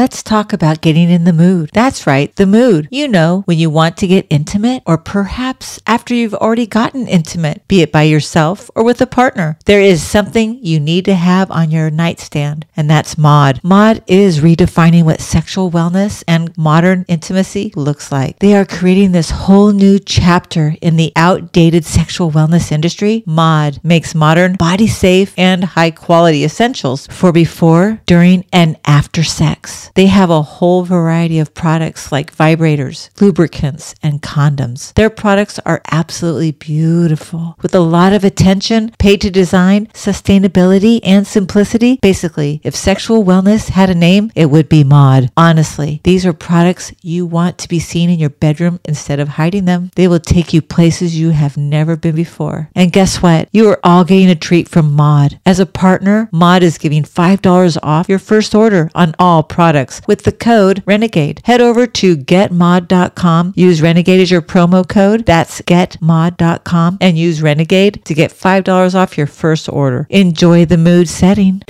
Let's talk about getting in the mood. That's right, the mood. You know, when you want to get intimate, or perhaps after you've already gotten intimate, be it by yourself or with a partner. There is something you need to have on your nightstand, and that's Maude. Maude is redefining what sexual wellness and modern intimacy looks like. They are creating this whole new chapter in the outdated sexual wellness industry. Maude makes modern, body safe, and high quality essentials for before, during, and after sex. They have a whole variety of products like vibrators, lubricants, and condoms. Their products are absolutely beautiful with a lot of attention paid to design, sustainability, and simplicity. Basically, if sexual wellness had a name, it would be Maude. Honestly, these are products you want to be seen in your bedroom instead of hiding them. They will take you places you have never been before. And guess what? You are all getting a treat from Maude. As a partner, Maude is giving $5 off your first order on all products with the code Renegade. Head over to getmaude.com, use Renegade as your promo code. That's getmaude.com and use Renegade to get $5 off your first order. Enjoy the mood setting.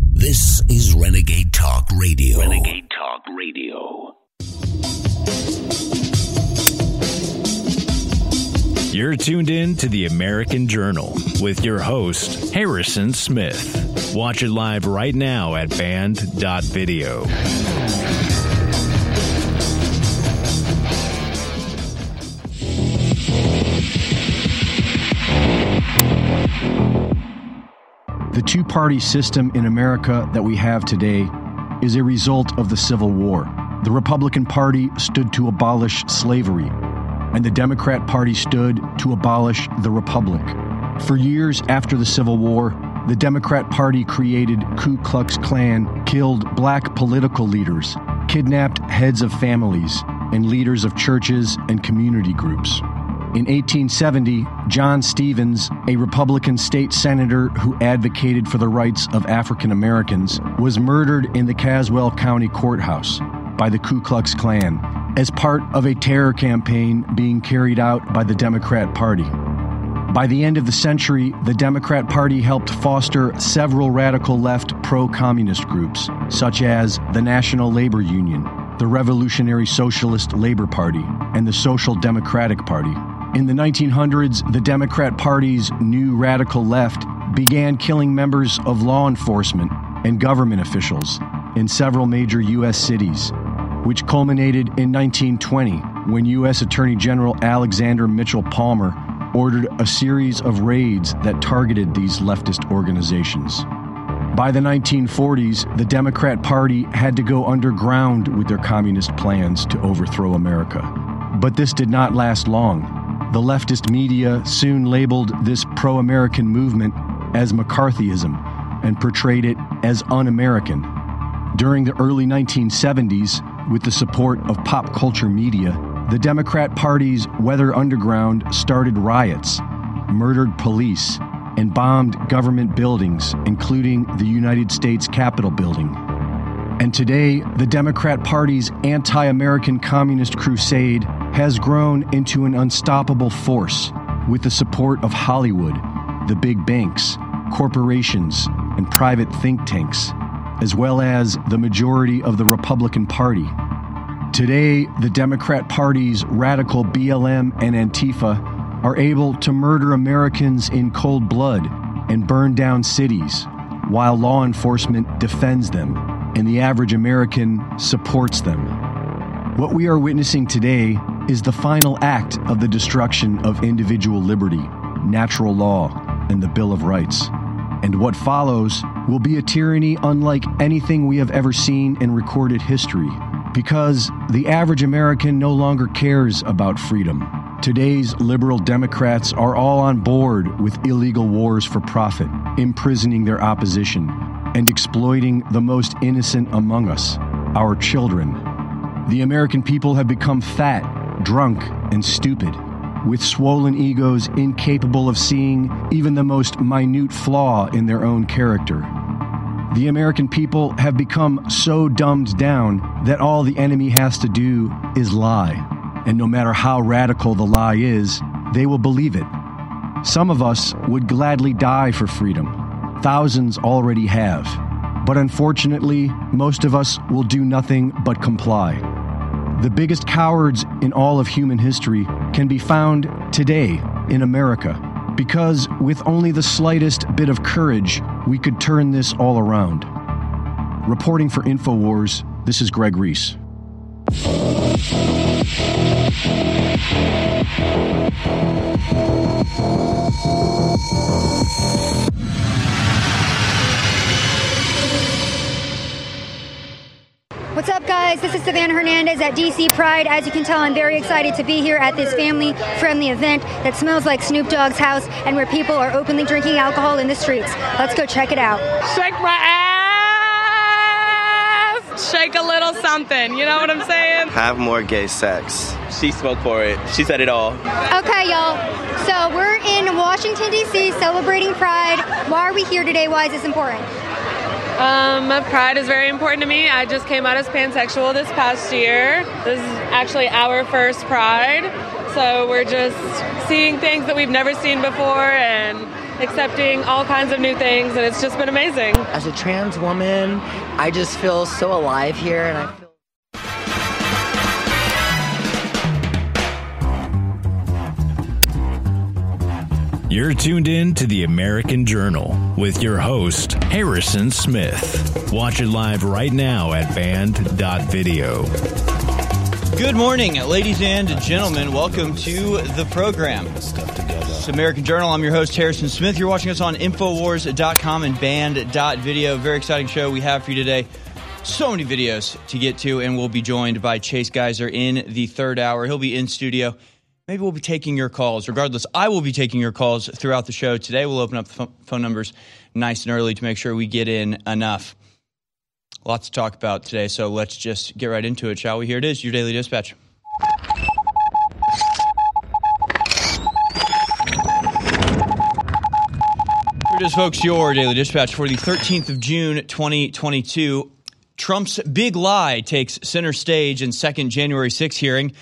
This is Renegade Talk Radio. Renegade Talk Radio. You're tuned in to the American Journal with your host, Harrison Smith. Watch it live right now at band.video. The two party system in America that we have today is a result of the Civil War. The Republican Party stood to abolish slavery, and the Democrat Party stood to abolish the Republic. For years after the Civil War, the Democrat Party created Ku Klux Klan, killed black political leaders, kidnapped heads of families, and leaders of churches and community groups. In 1870, John Stephens, a Republican state senator who advocated for the rights of African Americans, was murdered in the Caswell County Courthouse by the Ku Klux Klan as part of a terror campaign being carried out by the Democrat Party. By the end of the century, the Democrat Party helped foster several radical left pro communist groups, such as the National Labor Union, the Revolutionary Socialist Labor Party, and the Social Democratic Party. In the 1900s, the Democrat Party's new radical left began killing members of law enforcement and government officials in several major U.S. cities, which culminated in 1920 when U.S. Attorney General Alexander Mitchell Palmer ordered a series of raids that targeted these leftist organizations. By the 1940s, the Democrat Party had to go underground with their communist plans to overthrow America. But this did not last long. The leftist media soon labeled this pro American movement as McCarthyism and portrayed it as un American. During the early 1970s, with the support of pop culture media, the Democrat Party's Weather Underground started riots, murdered police, and bombed government buildings, including the United States Capitol building. And today, the Democrat Party's anti American communist crusade has grown into an unstoppable force with the support of Hollywood, the big banks, corporations, and private think tanks, as well as the majority of the Republican Party. Today, the Democrat Party's radical BLM and Antifa are able to murder Americans in cold blood and burn down cities, while law enforcement defends them and the average American supports them. What we are witnessing today is the final act of the destruction of individual liberty, natural law, and the Bill of Rights. And what follows will be a tyranny unlike anything we have ever seen in recorded history, because the average American no longer cares about freedom. Today's liberal Democrats are all on board with illegal wars for profit, imprisoning their opposition, and exploiting the most innocent among us, our children. The American people have become fat, drunk, and stupid, with swollen egos incapable of seeing even the most minute flaw in their own character. The American people have become so dumbed down that all the enemy has to do is lie. And no matter how radical the lie is, they will believe it. Some of us would gladly die for freedom. Thousands already have. But unfortunately, most of us will do nothing but comply. The biggest cowards in all of human history can be found today in America because with only the slightest bit of courage, we could turn this all around. Reporting for InfoWars, this is Greg Reese. What's up, guys? This is Savannah Hernandez at DC Pride. As you can tell, I'm very excited to be here at this family friendly event that smells like Snoop Dogg's house and where people are openly drinking alcohol in the streets. Let's go check it out. Shake my ass! Shake a little something, you know what I'm saying? Have more gay sex. She spoke for it. She said it all. Okay, y'all. So we're in Washington, D.C., celebrating Pride. Why are we here today? Why is this important? Um, pride is very important to me. I just came out as pansexual this past year. This is actually our first Pride. So we're just seeing things that we've never seen before and accepting all kinds of new things, and it's just been amazing. As a trans woman, I just feel so alive here, and I You're tuned in to the American Journal with your host, Harrison Smith. Watch it live right now at band.video. Good morning, ladies and gentlemen. Welcome to the program. It's American Journal. I'm your host, Harrison Smith. You're watching us on Infowars.com and Band.video. Very exciting show we have for you today. So many videos to get to, and we'll be joined by Chase Geiser in the third hour. He'll be in studio. Maybe we'll be taking your calls. Regardless, I will be taking your calls throughout the show. Today, we'll open up the phone numbers nice and early to make sure we get in enough. Lots to talk about today, so let's just get right into it, shall we? Here it is, your daily dispatch. Here it is, folks, your daily dispatch for the 13th of June, 2022. Trump's big lie takes center stage in second January 6 hearing.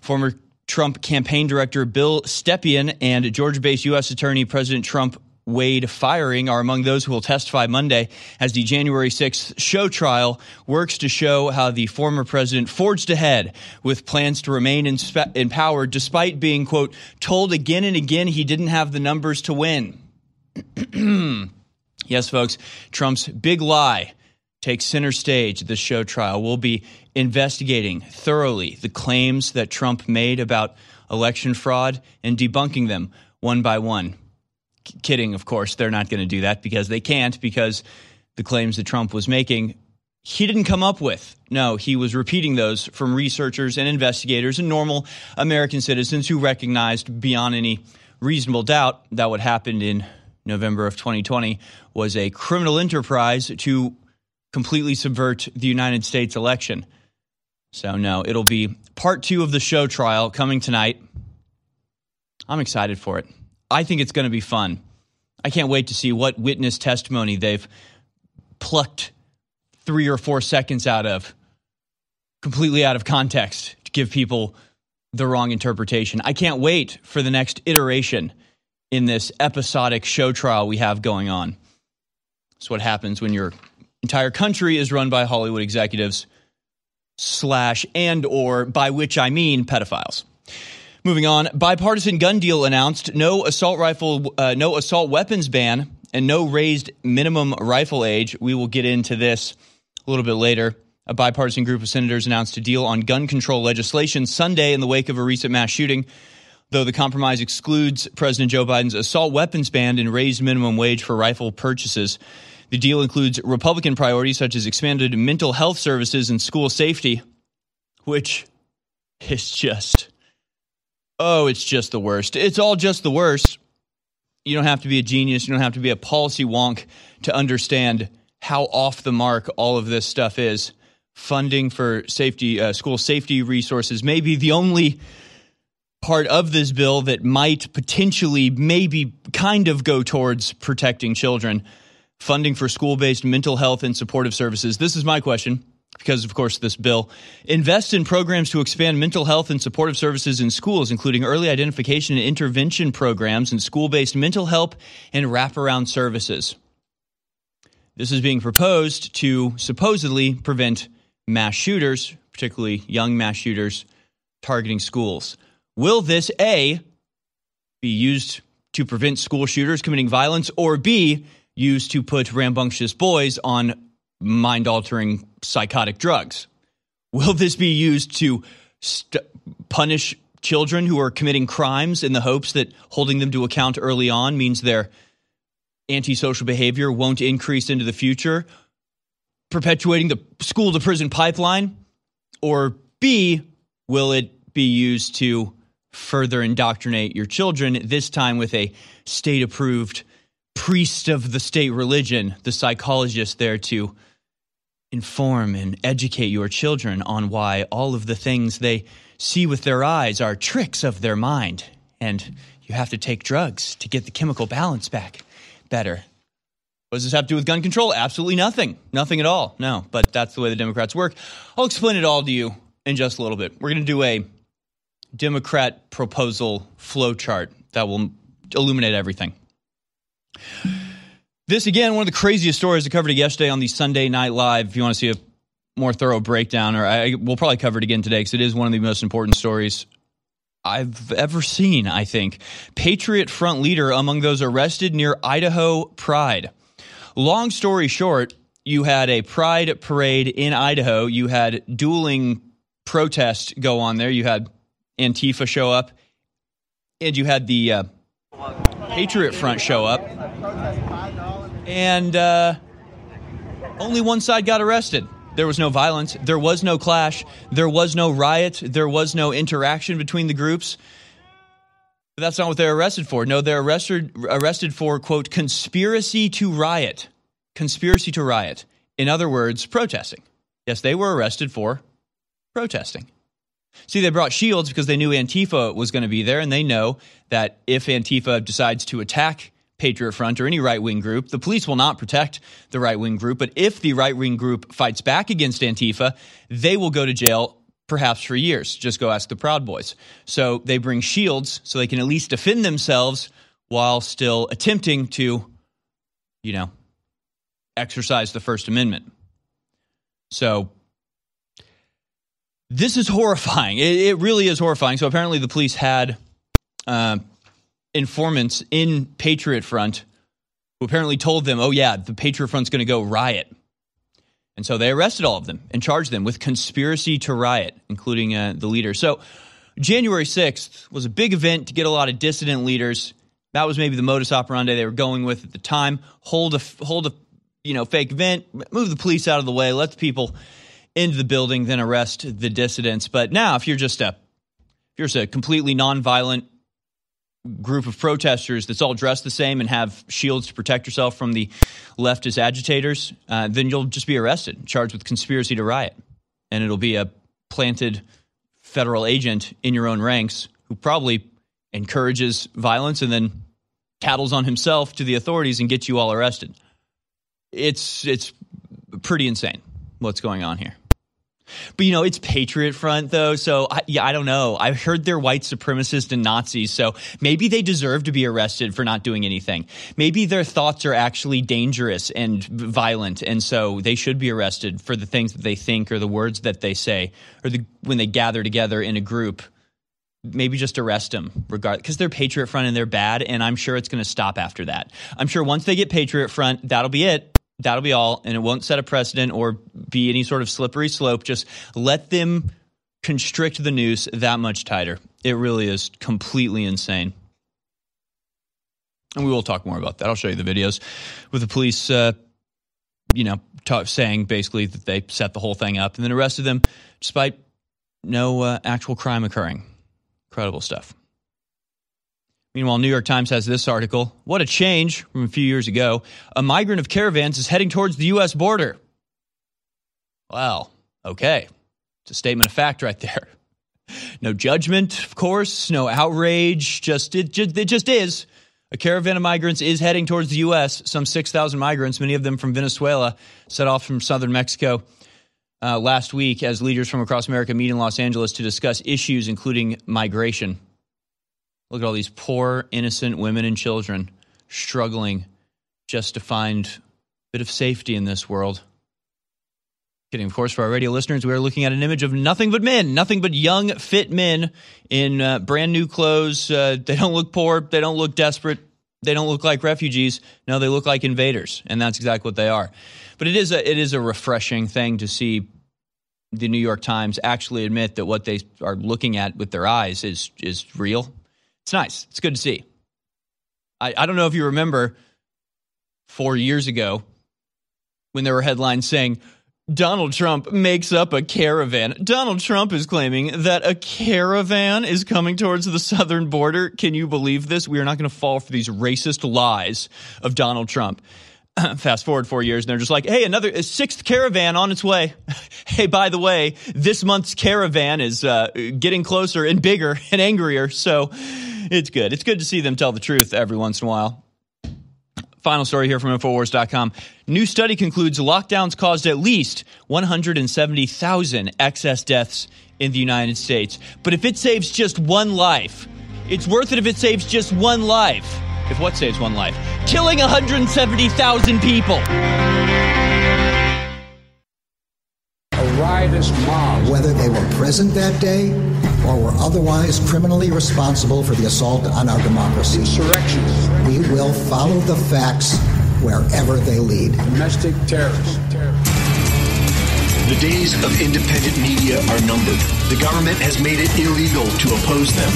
Former Trump campaign director Bill Stepien and Georgia based U.S. Attorney President Trump Wade firing are among those who will testify Monday as the January 6th show trial works to show how the former president forged ahead with plans to remain in, spe- in power despite being, quote, told again and again he didn't have the numbers to win. yes, folks, Trump's big lie takes center stage at the show trial. We'll be investigating thoroughly the claims that Trump made about election fraud and debunking them one by one. Kidding, of course. They're not going to do that because they can't, because the claims that Trump was making, he didn't come up with. No, he was repeating those from researchers and investigators and normal American citizens who recognized beyond any reasonable doubt that what happened in November of 2020 was a criminal enterprise to completely subvert the United States election. So, no, it'll be part two of the show trial coming tonight. I'm excited for it. I think it's going to be fun. I can't wait to see what witness testimony they've plucked three or four seconds out of, completely out of context, to give people the wrong interpretation. I can't wait for the next iteration in this episodic show trial we have going on. It's what happens when your entire country is run by Hollywood executives slash and or by which I mean pedophiles. Moving on, bipartisan gun deal announced no assault rifle, uh, no assault weapons ban, and no raised minimum rifle age. We will get into this a little bit later. A bipartisan group of senators announced a deal on gun control legislation Sunday in the wake of a recent mass shooting. Though the compromise excludes President Joe Biden's assault weapons ban and raised minimum wage for rifle purchases. The deal includes Republican priorities such as expanded mental health services and school safety, which is just, oh, it's just the worst. It's all just the worst. You don't have to be a genius, you don't have to be a policy wonk to understand how off the mark all of this stuff is. Funding for safety, uh, school safety resources may be the only part of this bill that might potentially, maybe, kind of go towards protecting children funding for school based mental health and supportive services. This is my question because, of course, this bill invest in programs to expand mental health and supportive services in schools, including early identification and intervention programs and school based mental health and wraparound services. This is being proposed to supposedly prevent mass shooters, particularly young mass shooters, targeting schools. Will this A be used to prevent school shooters committing violence, or B, used to put rambunctious boys on mind altering psychotic drugs? Will this be used to st- punish children who are committing crimes in the hopes that holding them to account early on means their antisocial behavior won't increase into the future, perpetuating the school to prison pipeline? Or B, will it be used to further indoctrinate your children, this time with a state approved priest of the state religion, the psychologist there to inform and educate your children on why all of the things they see with their eyes are tricks of their mind. And you have to take drugs to get the chemical balance back better. What does this have to do with gun control? Absolutely nothing. Nothing at all. No, but that's the way the Democrats work. I'll explain it all to you in just a little bit. We're going to do a Democrat proposal flowchart that will illuminate everything. This, again, one of the craziest stories I covered yesterday on the Sunday Night Live. If you want to see a more thorough breakdown, or I, we'll probably cover it again today because it is one of the most important stories I've ever seen, I think. Patriot Front leader among those arrested near Idaho Pride. Long story short, you had a pride parade in Idaho. You had dueling protests go on there. You had Antifa show up, and you had the uh, Patriot Front show up. And uh, only one side got arrested. There was no violence. There was no clash. There was no riot. There was no interaction between the groups. But that's not what they're arrested for. No, they're arrested arrested for quote conspiracy to riot. Conspiracy to riot. In other words, protesting. Yes, they were arrested for protesting. See, they brought shields because they knew Antifa was going to be there, and they know that if Antifa decides to attack Patriot Front or any right wing group. The police will not protect the right wing group, but if the right wing group fights back against Antifa, they will go to jail perhaps for years. Just go ask the Proud Boys. So they bring shields so they can at least defend themselves while still attempting to, you know, exercise the First Amendment. So this is horrifying. It, it really is horrifying. So apparently the police had. Uh, informants in Patriot Front who apparently told them, oh, yeah, the Patriot Front's going to go riot. And so they arrested all of them and charged them with conspiracy to riot, including uh, the leader. So January 6th was a big event to get a lot of dissident leaders. That was maybe the modus operandi they were going with at the time. Hold a hold a you know fake event, move the police out of the way, let the people into the building, then arrest the dissidents. But now, if you're just a if you're just a completely nonviolent group of protesters that's all dressed the same and have shields to protect yourself from the leftist agitators, uh, then you'll just be arrested, charged with conspiracy to riot. And it'll be a planted federal agent in your own ranks who probably encourages violence and then tattles on himself to the authorities and gets you all arrested. It's it's pretty insane what's going on here. But you know, it's Patriot Front though, so I, yeah, I don't know. I've heard they're white supremacists and Nazis, so maybe they deserve to be arrested for not doing anything. Maybe their thoughts are actually dangerous and violent, and so they should be arrested for the things that they think or the words that they say, or the, when they gather together in a group. Maybe just arrest them, regard because they're Patriot Front and they're bad, and I'm sure it's going to stop after that. I'm sure once they get Patriot Front, that'll be it That'll be all, and it won't set a precedent or be any sort of slippery slope. Just let them constrict the noose that much tighter. It really is completely insane. And we will talk more about that. I'll show you the videos with the police, uh, you know, talk, saying basically that they set the whole thing up and then arrested them despite no uh, actual crime occurring. Incredible stuff. Meanwhile, New York Times has this article. What a change from a few years ago. A migrant of caravans is heading towards the U.S. border. Well, okay. It's a statement of fact right there. No judgment, of course, no outrage, just it, just it just is. A caravan of migrants is heading towards the U.S. Some 6,000 migrants, many of them from Venezuela, set off from southern Mexico uh, last week as leaders from across America meet in Los Angeles to discuss issues including migration. Look at all these poor, innocent women and children struggling just to find a bit of safety in this world. Kidding, of course, for our radio listeners, we are looking at an image of nothing but men, nothing but young, fit men in uh, brand new clothes. Uh, they don't look poor, they don't look desperate, they don't look like refugees. No, they look like invaders, and that's exactly what they are. But it is a it is a refreshing thing to see the New York Times actually admit that what they are looking at with their eyes is is real. It's nice. It's good to see. I, I don't know if you remember four years ago when there were headlines saying Donald Trump makes up a caravan. Donald Trump is claiming that a caravan is coming towards the southern border. Can you believe this? We are not going to fall for these racist lies of Donald Trump. Fast forward four years, and they're just like, hey, another sixth caravan on its way. hey, by the way, this month's caravan is uh, getting closer and bigger and angrier. So it's good. It's good to see them tell the truth every once in a while. Final story here from Infowars.com. New study concludes lockdowns caused at least 170,000 excess deaths in the United States. But if it saves just one life, it's worth it if it saves just one life. If what saves one life? Killing 170,000 people. A riotous mob. Whether they were present that day or were otherwise criminally responsible for the assault on our democracy. Insurrections. We will follow the facts wherever they lead. Domestic terrorists. The days of independent media are numbered. The government has made it illegal to oppose them.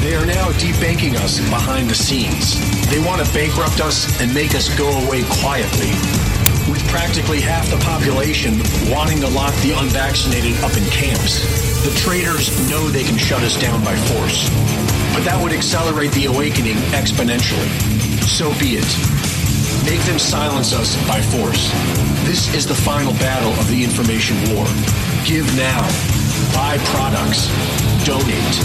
They are now debanking us behind the scenes. They want to bankrupt us and make us go away quietly. With practically half the population wanting to lock the unvaccinated up in camps, the traitors know they can shut us down by force. But that would accelerate the awakening exponentially. So be it. Make them silence us by force. This is the final battle of the information war. Give now. Buy products. Donate.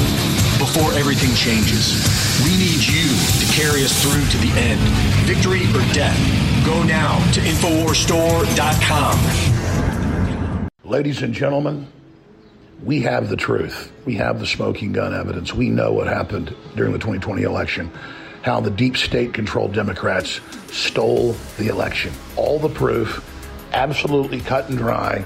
Before everything changes. We need you to carry us through to the end. Victory or death. Go now to InfoWarsStore.com. Ladies and gentlemen, we have the truth. We have the smoking gun evidence. We know what happened during the 2020 election, how the deep state controlled Democrats stole the election. All the proof, absolutely cut and dry.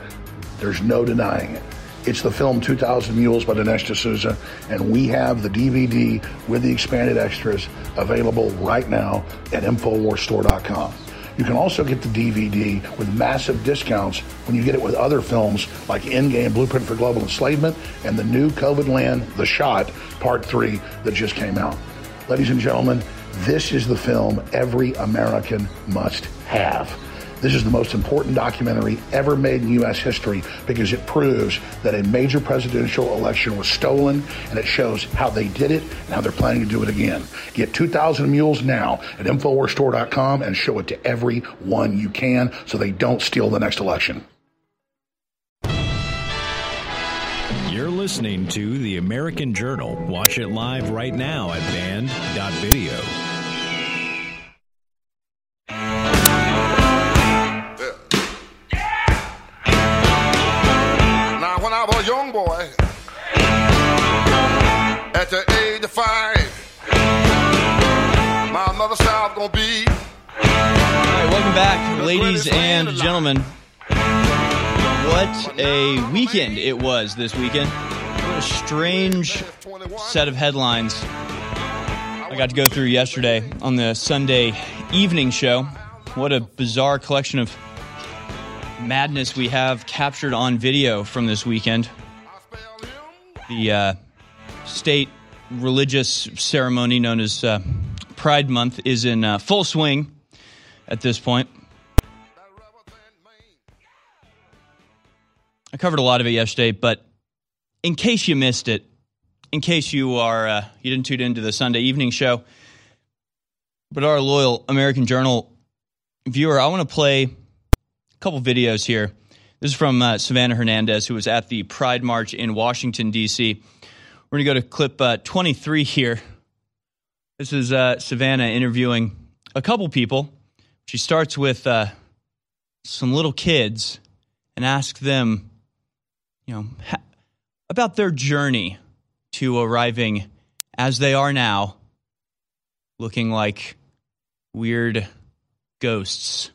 There's no denying it. It's the film 2000 Mules by Dinesh D'Souza, and we have the DVD with the expanded extras available right now at InfoWarsStore.com. You can also get the DVD with massive discounts when you get it with other films like Endgame Blueprint for Global Enslavement and the new COVID Land The Shot Part 3 that just came out. Ladies and gentlemen, this is the film every American must have. This is the most important documentary ever made in U.S. history because it proves that a major presidential election was stolen and it shows how they did it and how they're planning to do it again. Get 2,000 Mules now at InfoWarsStore.com and show it to everyone you can so they don't steal the next election. You're listening to The American Journal. Watch it live right now at band.video. I was a young boy, at the age of five, my gonna be. All right, welcome back, ladies and gentlemen. What a weekend it was this weekend. What a strange set of headlines I got to go through yesterday on the Sunday evening show. What a bizarre collection of madness we have captured on video from this weekend. The uh, state religious ceremony known as uh, Pride Month is in uh, full swing at this point. I covered a lot of it yesterday, but in case you missed it, in case you are uh, you didn't tune into the Sunday evening show, but our loyal American Journal viewer, I want to play couple videos here. This is from uh, Savannah Hernandez, who was at the Pride March in Washington D.C. We're going to go to clip uh, 23 here. This is uh, Savannah interviewing a couple people. She starts with uh, some little kids and asks them you know, ha- about their journey to arriving as they are now, looking like weird ghosts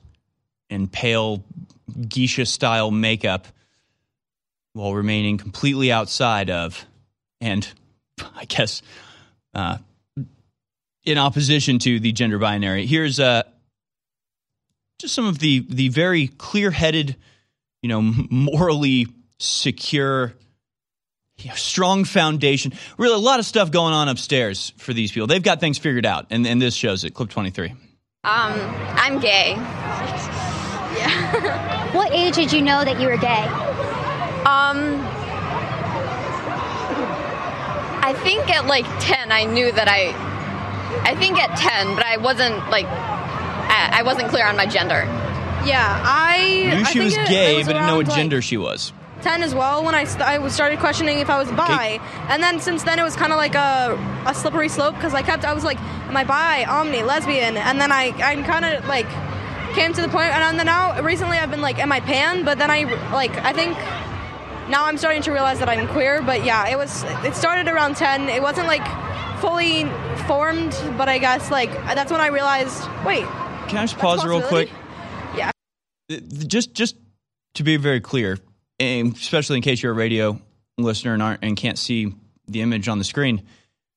and pale geisha style makeup while remaining completely outside of and I guess uh, in opposition to the gender binary. Here's uh, just some of the the very clear headed, you know, morally secure, you know, strong foundation. Really, a lot of stuff going on upstairs for these people. They've got things figured out, and, and this shows it. Clip twenty three. Um, I'm gay. Yeah. what age did you know that you were gay? Um, I think at like 10 I knew that I I think at 10, but I wasn't like I I wasn't clear on my gender. Yeah, I Knew I she think was it- it gay, was but didn't know what like, gender she was. 10 as well when I, st- I started questioning if I was bi. And then since then it was kind of like a, a slippery slope because I kept, I was like, am I bi, omni, lesbian? And then I, I'm kind of like came to the point, and then now recently I've been like, am I pan? But then I, like, I think now I'm starting to realize that I'm queer. But yeah, it was, it started around 10. It wasn't like fully formed, but I guess like that's when I realized, wait, Can I just pause real quick? Yeah. Just just to be very clear, and especially in case you're a radio listener and aren't and can't see the image on the screen,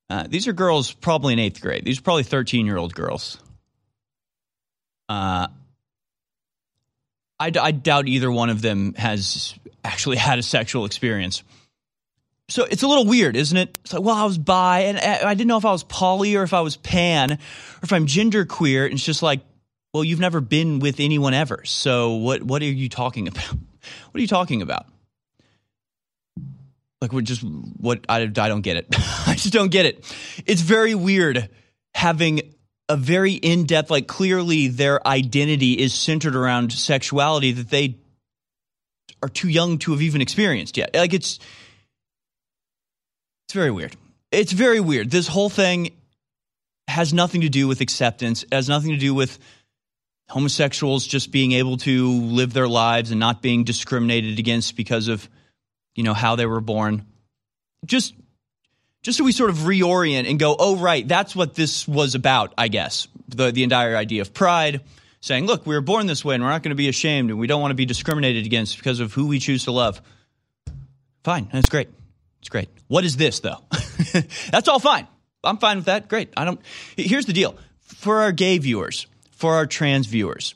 uh, these are girls probably in eighth grade. These are probably 13 year old girls. Uh, I, d- I doubt either one of them has actually had a sexual experience. So it's a little weird, isn't it? It's like, well, I was bi, and I I didn't know if I was poly or if I was pan, or if I'm gender queer. And it's just like, well, you've never been with anyone ever. So what what are you talking about? What are you talking about? Like we're just what I, I don't get it. I just don't get it. It's very weird having a very in-depth like clearly their identity is centered around sexuality that they are too young to have even experienced yet. Like it's it's very weird. It's very weird. This whole thing has nothing to do with acceptance. Has nothing to do with homosexuals just being able to live their lives and not being discriminated against because of you know how they were born. Just just so we sort of reorient and go, oh right, that's what this was about, I guess. The the entire idea of pride, saying, look, we were born this way and we're not going to be ashamed and we don't want to be discriminated against because of who we choose to love. Fine, that's great. It's great. What is this though? that's all fine. I'm fine with that. Great. I don't Here's the deal. For our gay viewers, for our trans viewers,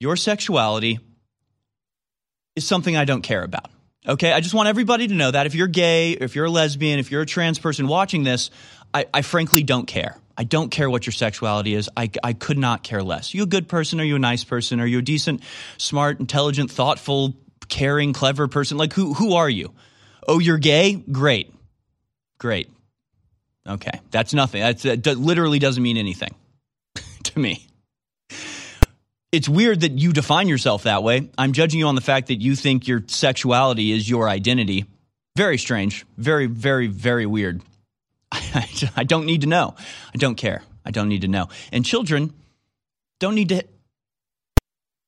your sexuality is something I don't care about. Okay, I just want everybody to know that if you're gay, if you're a lesbian, if you're a trans person watching this, I, I frankly don't care. I don't care what your sexuality is. I, I could not care less. you a good person? Are you a nice person? Are you a decent, smart, intelligent, thoughtful, caring, clever person? Like who who are you? Oh, you're gay? Great, great. Okay, that's nothing. That's, that literally doesn't mean anything to me it's weird that you define yourself that way. I'm judging you on the fact that you think your sexuality is your identity. Very strange. Very, very, very weird. I don't need to know. I don't care. I don't need to know. And children don't need to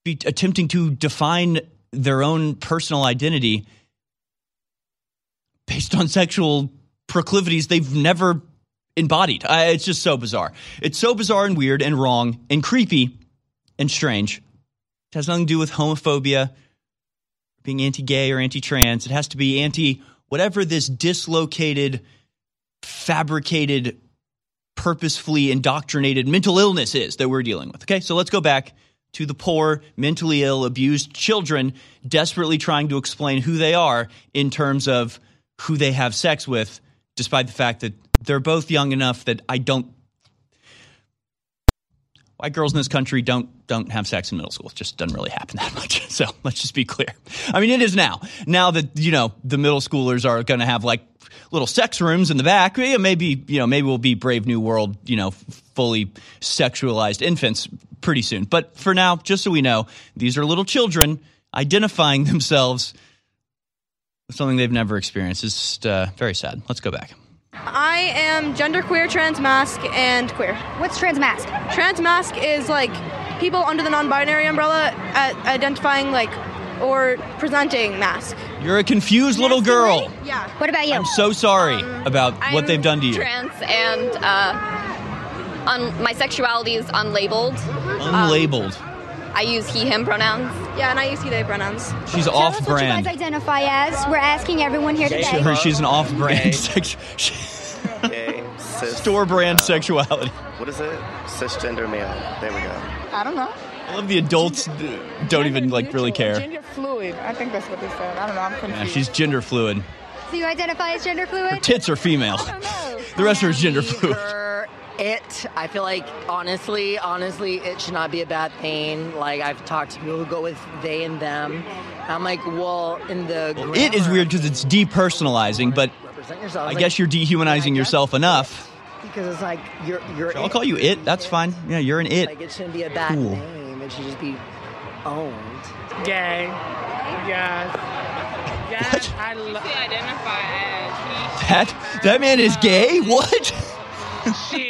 be attempting to define their own personal identity based on sexual proclivities they've never embodied. I, it's just so bizarre. It's so bizarre and weird and wrong and creepy and strange. It has nothing to do with homophobia, being anti gay or anti trans. It has to be anti whatever this dislocated, fabricated, purposefully indoctrinated mental illness is that we're dealing with. Okay, so let's go back to the poor, mentally ill, abused children desperately trying to explain who they are in terms of who they have sex with, despite the fact that they're both young enough that I don't white girls in this country don't don't have sex in middle school. It just doesn't really happen that much. So let's just be clear. I mean, it is now. Now that you know the middle schoolers are going to have like little sex rooms in the back. Maybe you know maybe we'll be Brave New World. You know, fully sexualized infants pretty soon. But for now, just so we know, these are little children identifying themselves with something they've never experienced. It's just, uh, very sad. Let's go back. I am genderqueer, trans mask, and queer. What's trans mask? Trans mask is like people under the non-binary umbrella at identifying like or presenting mask. You're a confused little girl. Yeah. What about you? I'm so sorry about what I'm they've done to you. Trans and uh, un- my sexuality is unlabeled. Um, Unlabeled. I use he, him pronouns. Yeah, and I use he, they pronouns. She's Tell off us what you guys identify as. We're asking everyone here today. Sure, she's an off brand sex- Gay, cis, store brand sexuality. what is it? Cisgender male. There we go. I don't know. I love the adults d- don't even like really care. Gender fluid. I think that's what they said. I don't know. I'm confused. Yeah, she's gender fluid. So you identify as gender fluid? Her fluid? tits are female. The rest of her is gender fluid. Either It, I feel like honestly, honestly, it should not be a bad thing. Like I've talked to people who go with they and them. I'm like, well, in the It is weird because it's depersonalizing, but yourself. I Like, guess you're dehumanizing yourself enough. because it's like you're you're. I'll call you it. That's fine. Yeah, you're an it. Like it shouldn't be a bad Cool. name. It should just be owned. Gay. Yes. Yes. I love. identify as That that man is uh, gay. What? She.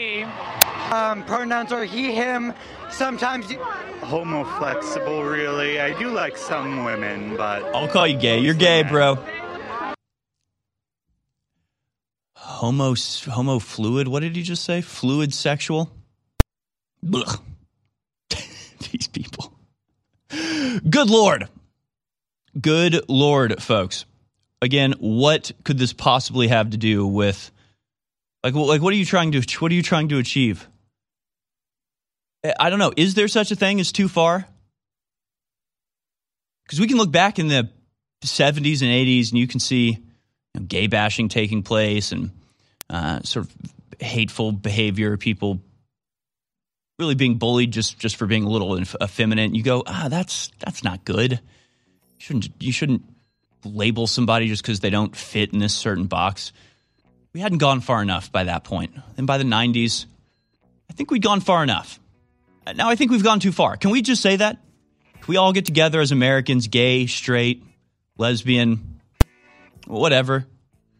Um, pronouns are he, him. Sometimes you. Homo flexible, really. I do like some women, but. I'll call you gay. You're gay, bro. Homo homo fluid. What did he just say? Fluid sexual. Ugh. These people. Good lord. Good lord, folks. Again, what could this possibly have to do with like like what are you trying to what are you trying to achieve? I- don't know. Is there such a thing as too far? Because we can look back in the 70s and 80s and you can see you know, gay bashing taking place and uh, sort of hateful behavior, people really being bullied just just for being a little effeminate. You go, ah, that's that's not good. You shouldn't you shouldn't label somebody just because they don't fit in this certain box. We hadn't gone far enough by that point. And by the 90s, I think we'd gone far enough. Now I think we've gone too far. Can we just say that? Can we all get together as Americans, gay, straight, lesbian, whatever,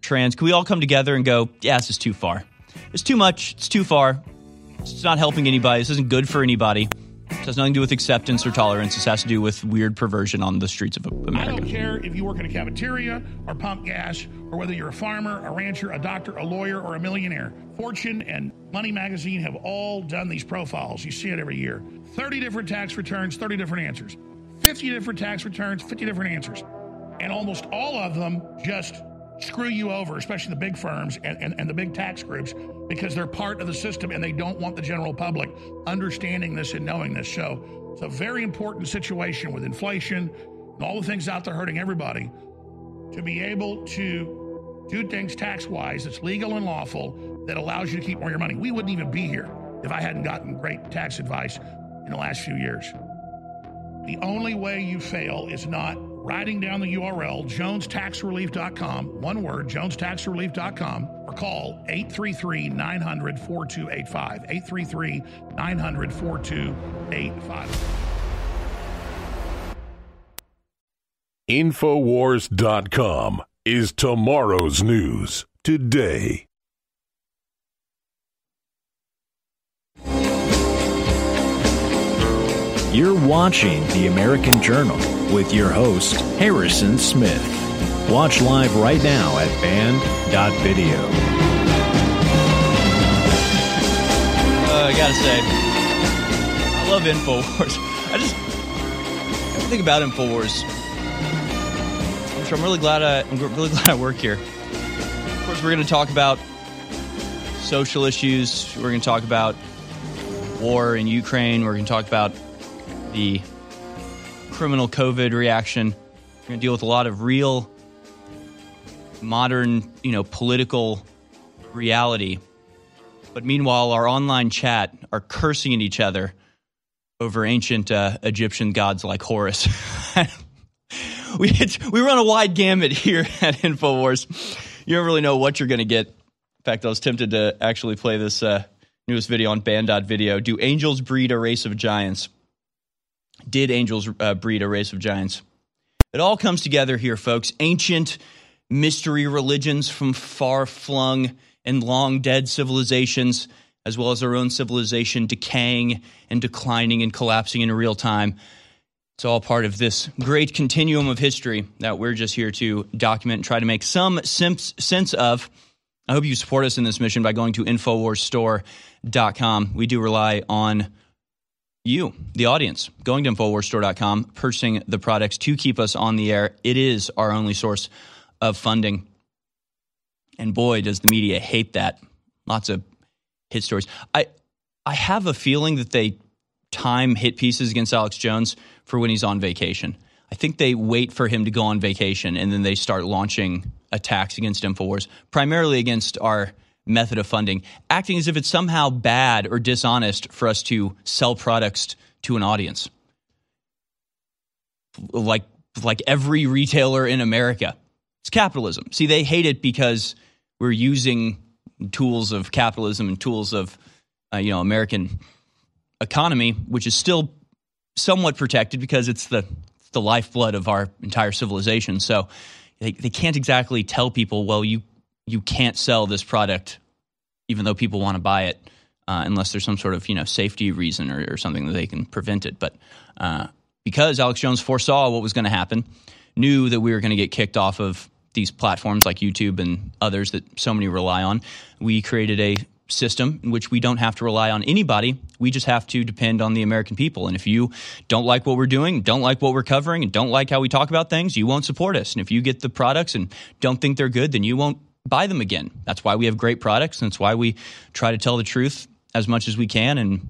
trans? Can we all come together and go, yeah, this is too far. It's too much. It's too far. It's not helping anybody. This isn't good for anybody. This has nothing to do with acceptance or tolerance. This has to do with weird perversion on the streets of America. I don't care if you work in a cafeteria or pump gas, or whether you're a farmer, a rancher, a doctor, a lawyer, or a millionaire. Fortune and Money Magazine have all done these profiles. You see it every year 30 different tax returns, 30 different answers, 50 different tax returns, 50 different answers. And almost all of them just screw you over, especially the big firms and, and, and the big tax groups, because they're part of the system and they don't want the general public understanding this and knowing this. So it's a very important situation with inflation and all the things out there hurting everybody to be able to do things tax wise that's legal and lawful that allows you to keep more of your money. We wouldn't even be here if I hadn't gotten great tax advice in the last few years. The only way you fail is not writing down the URL, jonestaxrelief.com, one word, jonestaxrelief.com, or call 833 900 4285. 833 900 4285. Infowars.com is tomorrow's news today. You're watching The American Journal with your host, Harrison Smith. Watch live right now at band.video. Uh, I gotta say, I love Infowars. I just everything about Infowars. I'm I'm really glad I, I'm really glad I work here. Of course, we're going to talk about social issues. We're going to talk about war in Ukraine. We're going to talk about the criminal COVID reaction. We're going to deal with a lot of real, modern, you know, political reality. But meanwhile, our online chat are cursing at each other over ancient uh, Egyptian gods like Horus. we we run a wide gamut here at Infowars. You don't really know what you're going to get. In fact, I was tempted to actually play this uh, newest video on band.video. Do angels breed a race of giants? Did angels uh, breed a race of giants? It all comes together here, folks. Ancient mystery religions from far flung and long dead civilizations, as well as our own civilization decaying and declining and collapsing in real time. It's all part of this great continuum of history that we're just here to document and try to make some sense of. I hope you support us in this mission by going to InfoWarsStore.com. We do rely on you, the audience, going to InfoWarsStore.com, purchasing the products to keep us on the air. It is our only source of funding. And boy, does the media hate that. Lots of hit stories. I I have a feeling that they time hit pieces against Alex Jones for when he's on vacation. I think they wait for him to go on vacation and then they start launching attacks against InfoWars, primarily against our method of funding, acting as if it's somehow bad or dishonest for us to sell products to an audience. Like like every retailer in America. It's capitalism. See, they hate it because we're using tools of capitalism and tools of uh, you know American economy, which is still somewhat protected because it's the the lifeblood of our entire civilization. So they, they can't exactly tell people, well, you you can't sell this product even though people want to buy it uh, unless there's some sort of you know safety reason or, or something that they can prevent it. But uh, because Alex Jones foresaw what was going to happen, knew that we were going to get kicked off of these platforms like YouTube and others that so many rely on, we created a system in which we don't have to rely on anybody. We just have to depend on the American people. And if you don't like what we're doing, don't like what we're covering, and don't like how we talk about things, you won't support us. And if you get the products and don't think they're good, then you won't buy them again. That's why we have great products. And that's why we try to tell the truth as much as we can and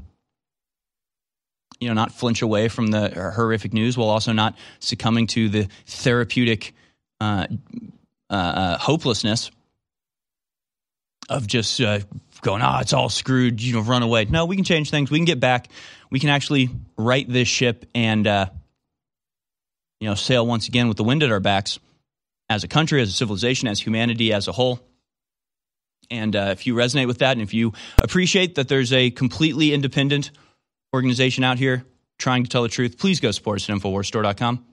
you know not flinch away from the horrific news while also not succumbing to the therapeutic uh, uh, uh, hopelessness of just uh, going, ah, it's all screwed, you know, run away. No, we can change things. We can get back. We can actually right this ship and, uh, you know, sail once again with the wind at our backs as a country, as a civilization, as humanity as a whole. And uh, if you resonate with that and if you appreciate that there's a completely independent organization out here trying to tell the truth, please go support us at InfoWarsStore.com.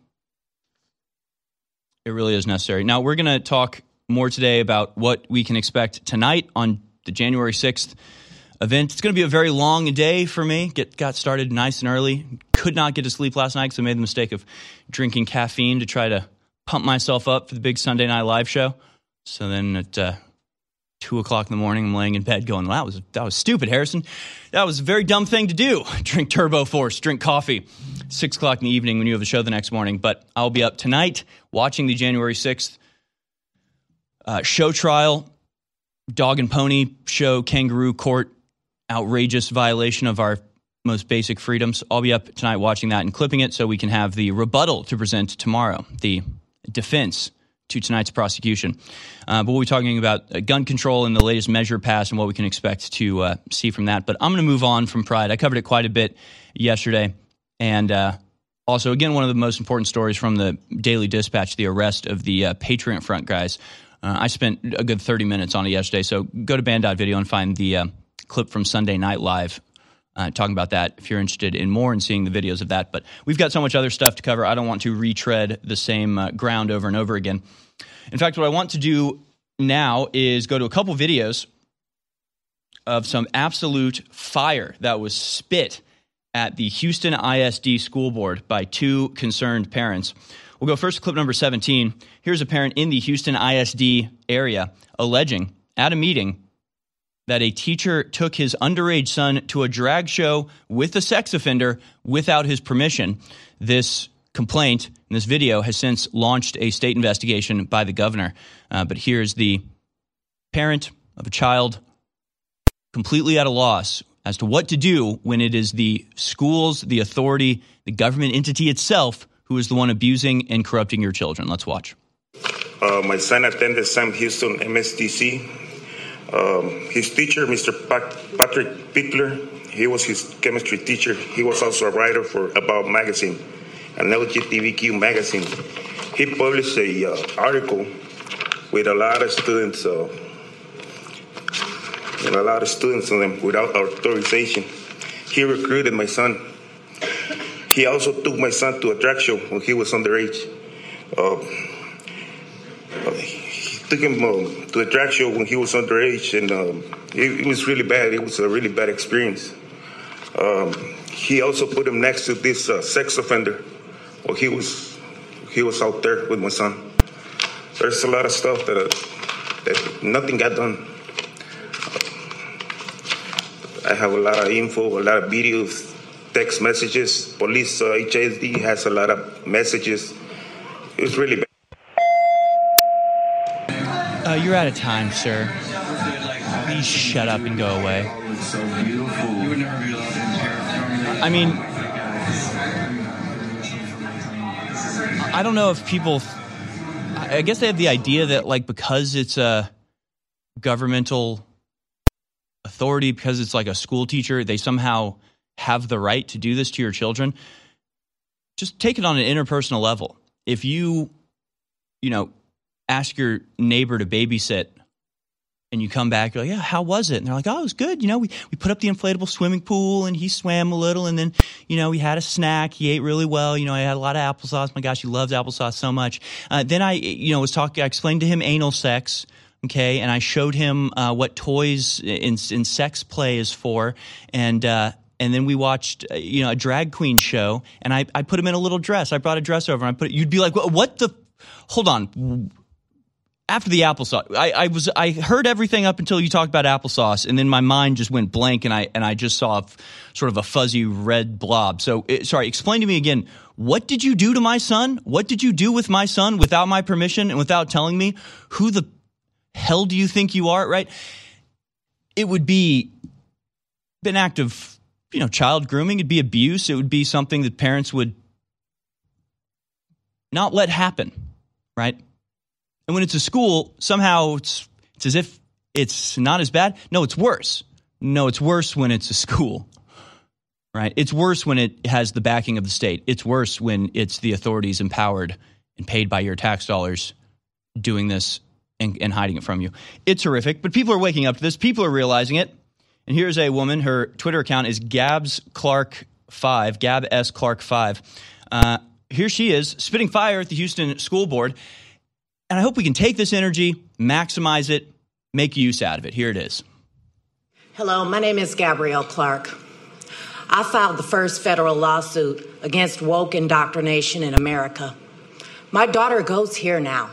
It really is necessary. Now, we're going to talk more today about what we can expect tonight on the January 6th event. It's going to be a very long day for me. Get got started nice and early. Could not get to sleep last night because I made the mistake of drinking caffeine to try to pump myself up for the big Sunday night live show. So then at uh, two o'clock in the morning, I'm laying in bed going, well, "That was that was stupid, Harrison. That was a very dumb thing to do. Drink Turbo Force, drink coffee." Six o'clock in the evening when you have a show the next morning. But I'll be up tonight watching the January 6th uh, show trial, dog and pony show, kangaroo court, outrageous violation of our most basic freedoms. I'll be up tonight watching that and clipping it so we can have the rebuttal to present tomorrow, the defense to tonight's prosecution. Uh, but we'll be talking about uh, gun control and the latest measure passed and what we can expect to uh, see from that. But I'm going to move on from Pride. I covered it quite a bit yesterday. And uh, also, again, one of the most important stories from the Daily Dispatch the arrest of the uh, Patriot Front guys. Uh, I spent a good 30 minutes on it yesterday. So go to band.video and find the clip from Sunday Night Live uh, talking about that if you're interested in more and seeing the videos of that. But we've got so much other stuff to cover. I don't want to retread the same uh, ground over and over again. In fact, what I want to do now is go to a couple videos of some absolute fire that was spit at the Houston ISD school board by two concerned parents. We'll go first to clip number 17. Here's a parent in the Houston ISD area alleging at a meeting that a teacher took his underage son to a drag show with a sex offender without his permission. This complaint in this video has since launched a state investigation by the governor. Uh, but here's the parent of a child completely at a loss as to what to do when it is the schools, the authority, the government entity itself who is the one abusing and corrupting your children. Let's watch. Uh, my son attended Sam Houston MSTC um, his teacher, Mr. Patrick Pickler, he was his chemistry teacher. He was also a writer for About Magazine, an LGBTQ magazine. He published a uh, article with a lot of students, uh, and a lot of students in them without authorization. He recruited my son. He also took my son to a drag show when he was underage. Uh, took him um, to a drag show when he was underage, and um, it, it, was really bad. It was a really bad experience. Um, he also put him next to this uh, sex offender while he was he was out there with my son. There's a lot of stuff that uh, that nothing got done. I have a lot of info, a lot of videos text messages. Police uh, HSD has a lot of messages. It was really bad. Uh, you're out of time, sir. Please shut up and go away. I mean, I don't know if people. I guess they have the idea that, like, because it's a governmental authority, because it's like a school teacher, they somehow have the right to do this to your children. Just take it on an interpersonal level. If you, you know, ask your neighbor to babysit and you come back, you're like, yeah, how was it? And they're like, oh, it was good. You know, we, we put up the inflatable swimming pool and he swam a little and then, you know, we had a snack. He ate really well. You know, I had a lot of applesauce. My gosh, he loves applesauce so much. Uh, then I, you know, was talking, I explained to him anal sex. Okay. And I showed him uh, what toys in, in sex play is for. And, uh, and then we watched, uh, you know, a drag queen show, and I, I put him in a little dress. I brought a dress over, and I put. You'd be like, "What, what the? Hold on, after the applesauce, I, I, was I heard everything up until you talked about applesauce, and then my mind just went blank, and I and I just saw f- sort of a fuzzy red blob. So, it, sorry, explain to me again. What did you do to my son? What did you do with my son without my permission and without telling me? Who the hell do you think you are? Right? It would be an act of you know child grooming. It'd be abuse. It would be something that parents would not let happen. Right? And when it's a school, somehow it's, it's as if it's not as bad. No, it's worse. No, it's worse when it's a school, right? It's worse when it has the backing of the state. It's worse when it's the authorities empowered and paid by your tax dollars doing this and, and hiding it from you. It's horrific, but people are waking up to this. People are realizing it. And here's a woman. Her Twitter account is Gabs Clark five, Gab S Clark five. Uh, here she is spitting fire at the Houston School Board. And I hope we can take this energy, maximize it, make use out of it. Here it is. Hello, my name is Gabrielle Clark. I filed the first federal lawsuit against woke indoctrination in America. My daughter goes here now,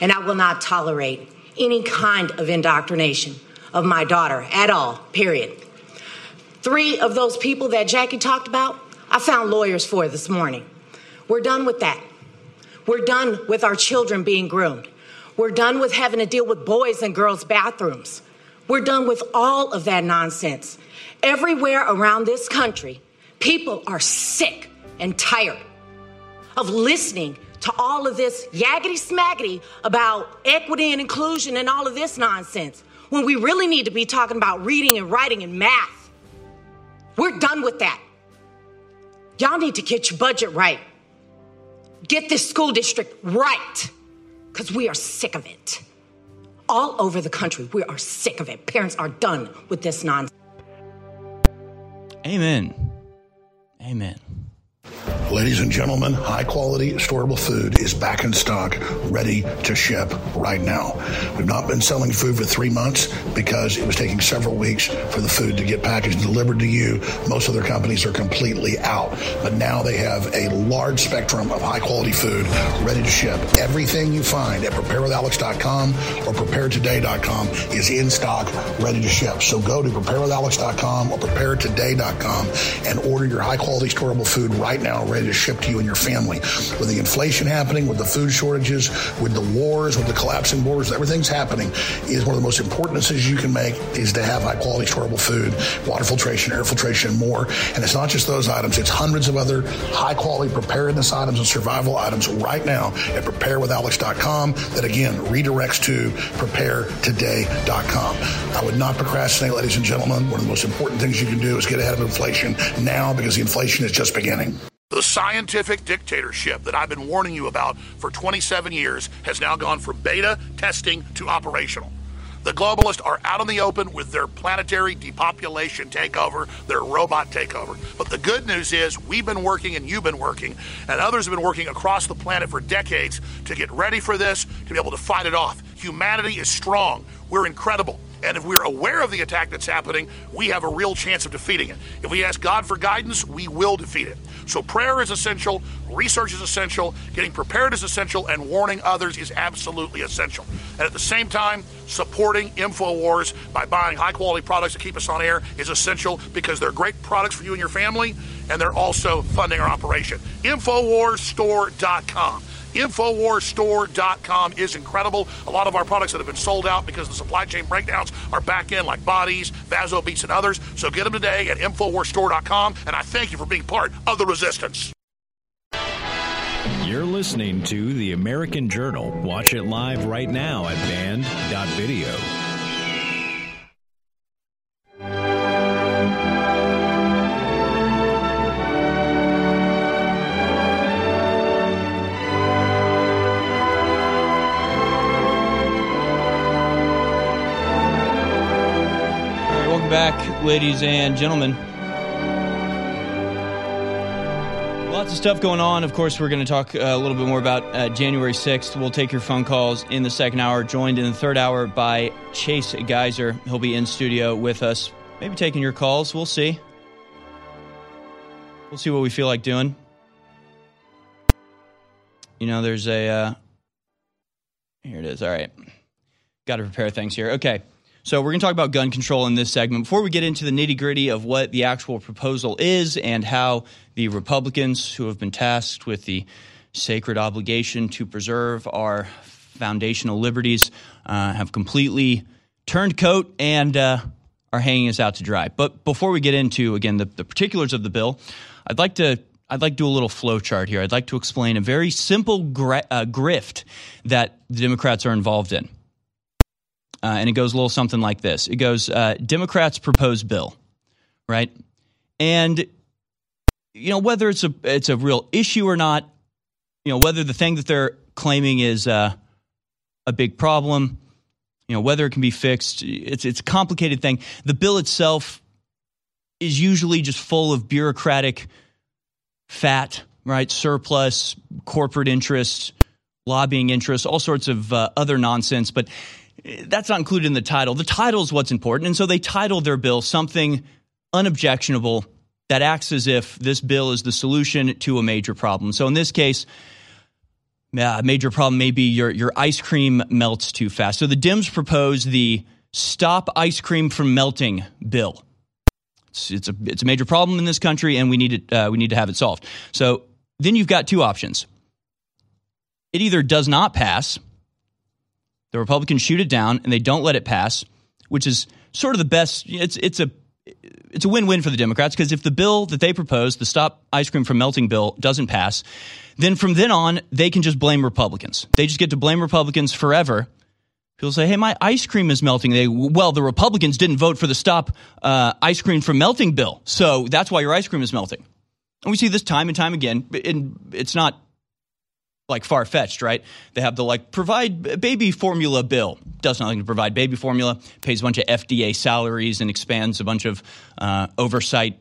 and I will not tolerate any kind of indoctrination of my daughter at all, period. Three of those people that Jackie talked about, I found lawyers for this morning. We're done with that. We're done with our children being groomed. We're done with having to deal with boys and girls' bathrooms. We're done with all of that nonsense. Everywhere around this country, people are sick and tired of listening to all of this yaggity smaggity about equity and inclusion and all of this nonsense when we really need to be talking about reading and writing and math. We're done with that. Y'all need to get your budget right. Get this school district right because we are sick of it. All over the country, we are sick of it. Parents are done with this nonsense. Amen. Amen. Ladies and gentlemen, high quality storable food is back in stock, ready to ship right now. We've not been selling food for three months because it was taking several weeks for the food to get packaged and delivered to you. Most other companies are completely out, but now they have a large spectrum of high quality food ready to ship. Everything you find at preparewithalex.com or preparetoday.com is in stock, ready to ship. So go to preparewithalex.com or preparetoday.com and order your high quality storable food right now, ready to ship to you and your family. With the inflation happening, with the food shortages, with the wars, with the collapsing borders, everything's happening, is one of the most important decisions you can make is to have high quality storable food, water filtration, air filtration, and more. And it's not just those items, it's hundreds of other high quality preparedness items and survival items right now at preparewithalex.com that again redirects to preparetoday.com. I would not procrastinate, ladies and gentlemen. One of the most important things you can do is get ahead of inflation now because the inflation is just beginning. The scientific dictatorship that I've been warning you about for 27 years has now gone from beta testing to operational. The globalists are out in the open with their planetary depopulation takeover, their robot takeover. But the good news is we've been working and you've been working, and others have been working across the planet for decades to get ready for this, to be able to fight it off. Humanity is strong. We're incredible. And if we're aware of the attack that's happening, we have a real chance of defeating it. If we ask God for guidance, we will defeat it. So prayer is essential, research is essential, getting prepared is essential, and warning others is absolutely essential. And at the same time, supporting InfoWars by buying high quality products to keep us on air is essential because they're great products for you and your family, and they're also funding our operation. InfoWarsStore.com. Infowarsstore.com is incredible. A lot of our products that have been sold out because the supply chain breakdowns are back in, like bodies, Vaso Beats, and others. So get them today at Infowarsstore.com. And I thank you for being part of the resistance. You're listening to The American Journal. Watch it live right now at band.video. back, ladies and gentlemen. Lots of stuff going on. Of course, we're going to talk uh, a little bit more about uh, January 6th. We'll take your phone calls in the second hour, joined in the third hour by Chase Geiser. He'll be in studio with us, maybe taking your calls. We'll see. We'll see what we feel like doing. You know, there's a. Uh, here it is. All right. Got to prepare things here. Okay. So we're going to talk about gun control in this segment. Before we get into the nitty gritty of what the actual proposal is and how the Republicans who have been tasked with the sacred obligation to preserve our foundational liberties uh, have completely turned coat and uh, are hanging us out to dry. But before we get into again the, the particulars of the bill, I'd like to I'd like to do a little flow chart here. I'd like to explain a very simple gra- uh, grift that the Democrats are involved in. Uh, and it goes a little something like this. It goes uh, Democrats propose bill, right? And you know whether it's a it's a real issue or not, you know whether the thing that they're claiming is uh, a big problem, you know whether it can be fixed. It's it's a complicated thing. The bill itself is usually just full of bureaucratic fat, right? Surplus, corporate interests, lobbying interests, all sorts of uh, other nonsense, but that's not included in the title. The title is what's important. And so they titled their bill something unobjectionable that acts as if this bill is the solution to a major problem. So in this case, a major problem may be your, your ice cream melts too fast. So the Dems propose the Stop Ice Cream from Melting bill. It's, it's, a, it's a major problem in this country, and we need, it, uh, we need to have it solved. So then you've got two options. It either does not pass, the Republicans shoot it down and they don't let it pass, which is sort of the best. It's it's a it's a win-win for the Democrats because if the bill that they propose, the Stop Ice Cream from Melting bill, doesn't pass, then from then on they can just blame Republicans. They just get to blame Republicans forever. People say, "Hey, my ice cream is melting." They well, the Republicans didn't vote for the Stop uh, Ice Cream from Melting bill, so that's why your ice cream is melting. And we see this time and time again. And it's not like far fetched, right? They have the like provide baby formula bill. Does nothing to provide baby formula, pays a bunch of FDA salaries and expands a bunch of uh, oversight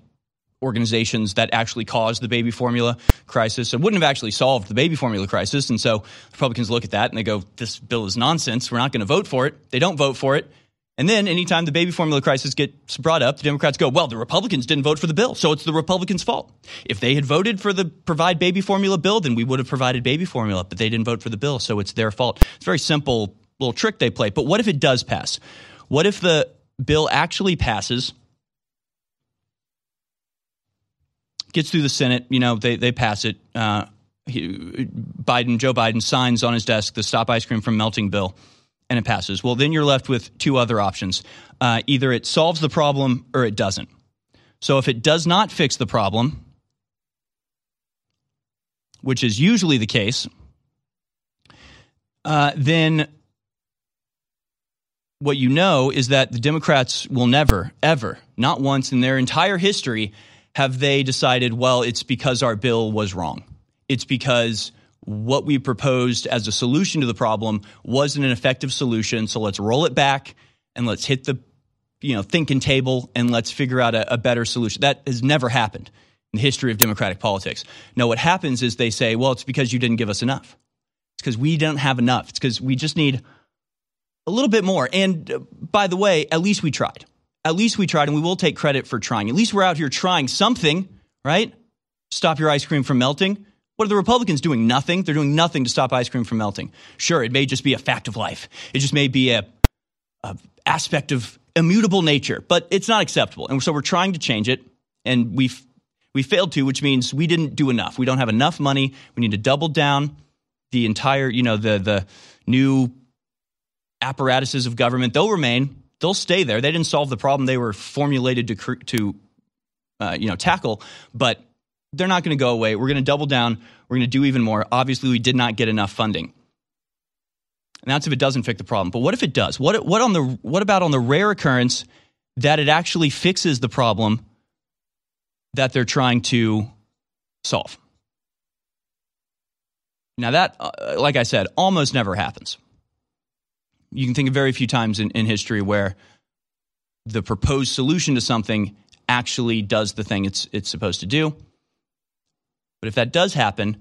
organizations that actually caused the baby formula crisis. It wouldn't have actually solved the baby formula crisis. And so Republicans look at that and they go, this bill is nonsense. We're not going to vote for it. They don't vote for it. And then anytime the baby formula crisis gets brought up, the Democrats go, well, the Republicans didn't vote for the bill, so it's the Republicans' fault. If they had voted for the provide baby formula bill, then we would have provided baby formula, but they didn't vote for the bill, so it's their fault. It's a very simple little trick they play. But what if it does pass? What if the bill actually passes, gets through the Senate, you know, they, they pass it. Uh, he, Biden, Joe Biden signs on his desk the Stop Ice Cream from Melting bill and it passes. Well, then you're left with two other options. Uh, either it solves the problem or it doesn't. So if it does not fix the problem, which is usually the case, uh, then what you know is that the Democrats will never, ever, not once in their entire history, have they decided, well, it's because our bill was wrong. It's because what we proposed as a solution to the problem wasn't an effective solution. So let's roll it back and let's hit the you know thinking table and let's figure out a, a better solution. That has never happened in the history of democratic politics. No, what happens is they say, well, it's because you didn't give us enough. It's because we don't have enough. It's because we just need a little bit more. And uh, by the way, at least we tried. At least we tried, and we will take credit for trying. At least we're out here trying something, right? Stop your ice cream from melting. What are the Republicans doing? Nothing. They're doing nothing to stop ice cream from melting. Sure, it may just be a fact of life. It just may be a, a aspect of immutable nature, but it's not acceptable. And so we're trying to change it, and we've we failed to, which means we didn't do enough. We don't have enough money. We need to double down the entire, you know, the the new apparatuses of government. They'll remain. They'll stay there. They didn't solve the problem they were formulated to to uh, you know tackle, but they're not going to go away. We're going to double down. We're going to do even more. Obviously, we did not get enough funding. And that's if it doesn't fix the problem. But what if it does? What, what, on the, what about on the rare occurrence that it actually fixes the problem that they're trying to solve? Now, that, uh, like I said, almost never happens. You can think of very few times in, in history where the proposed solution to something actually does the thing it's, it's supposed to do. But if that does happen,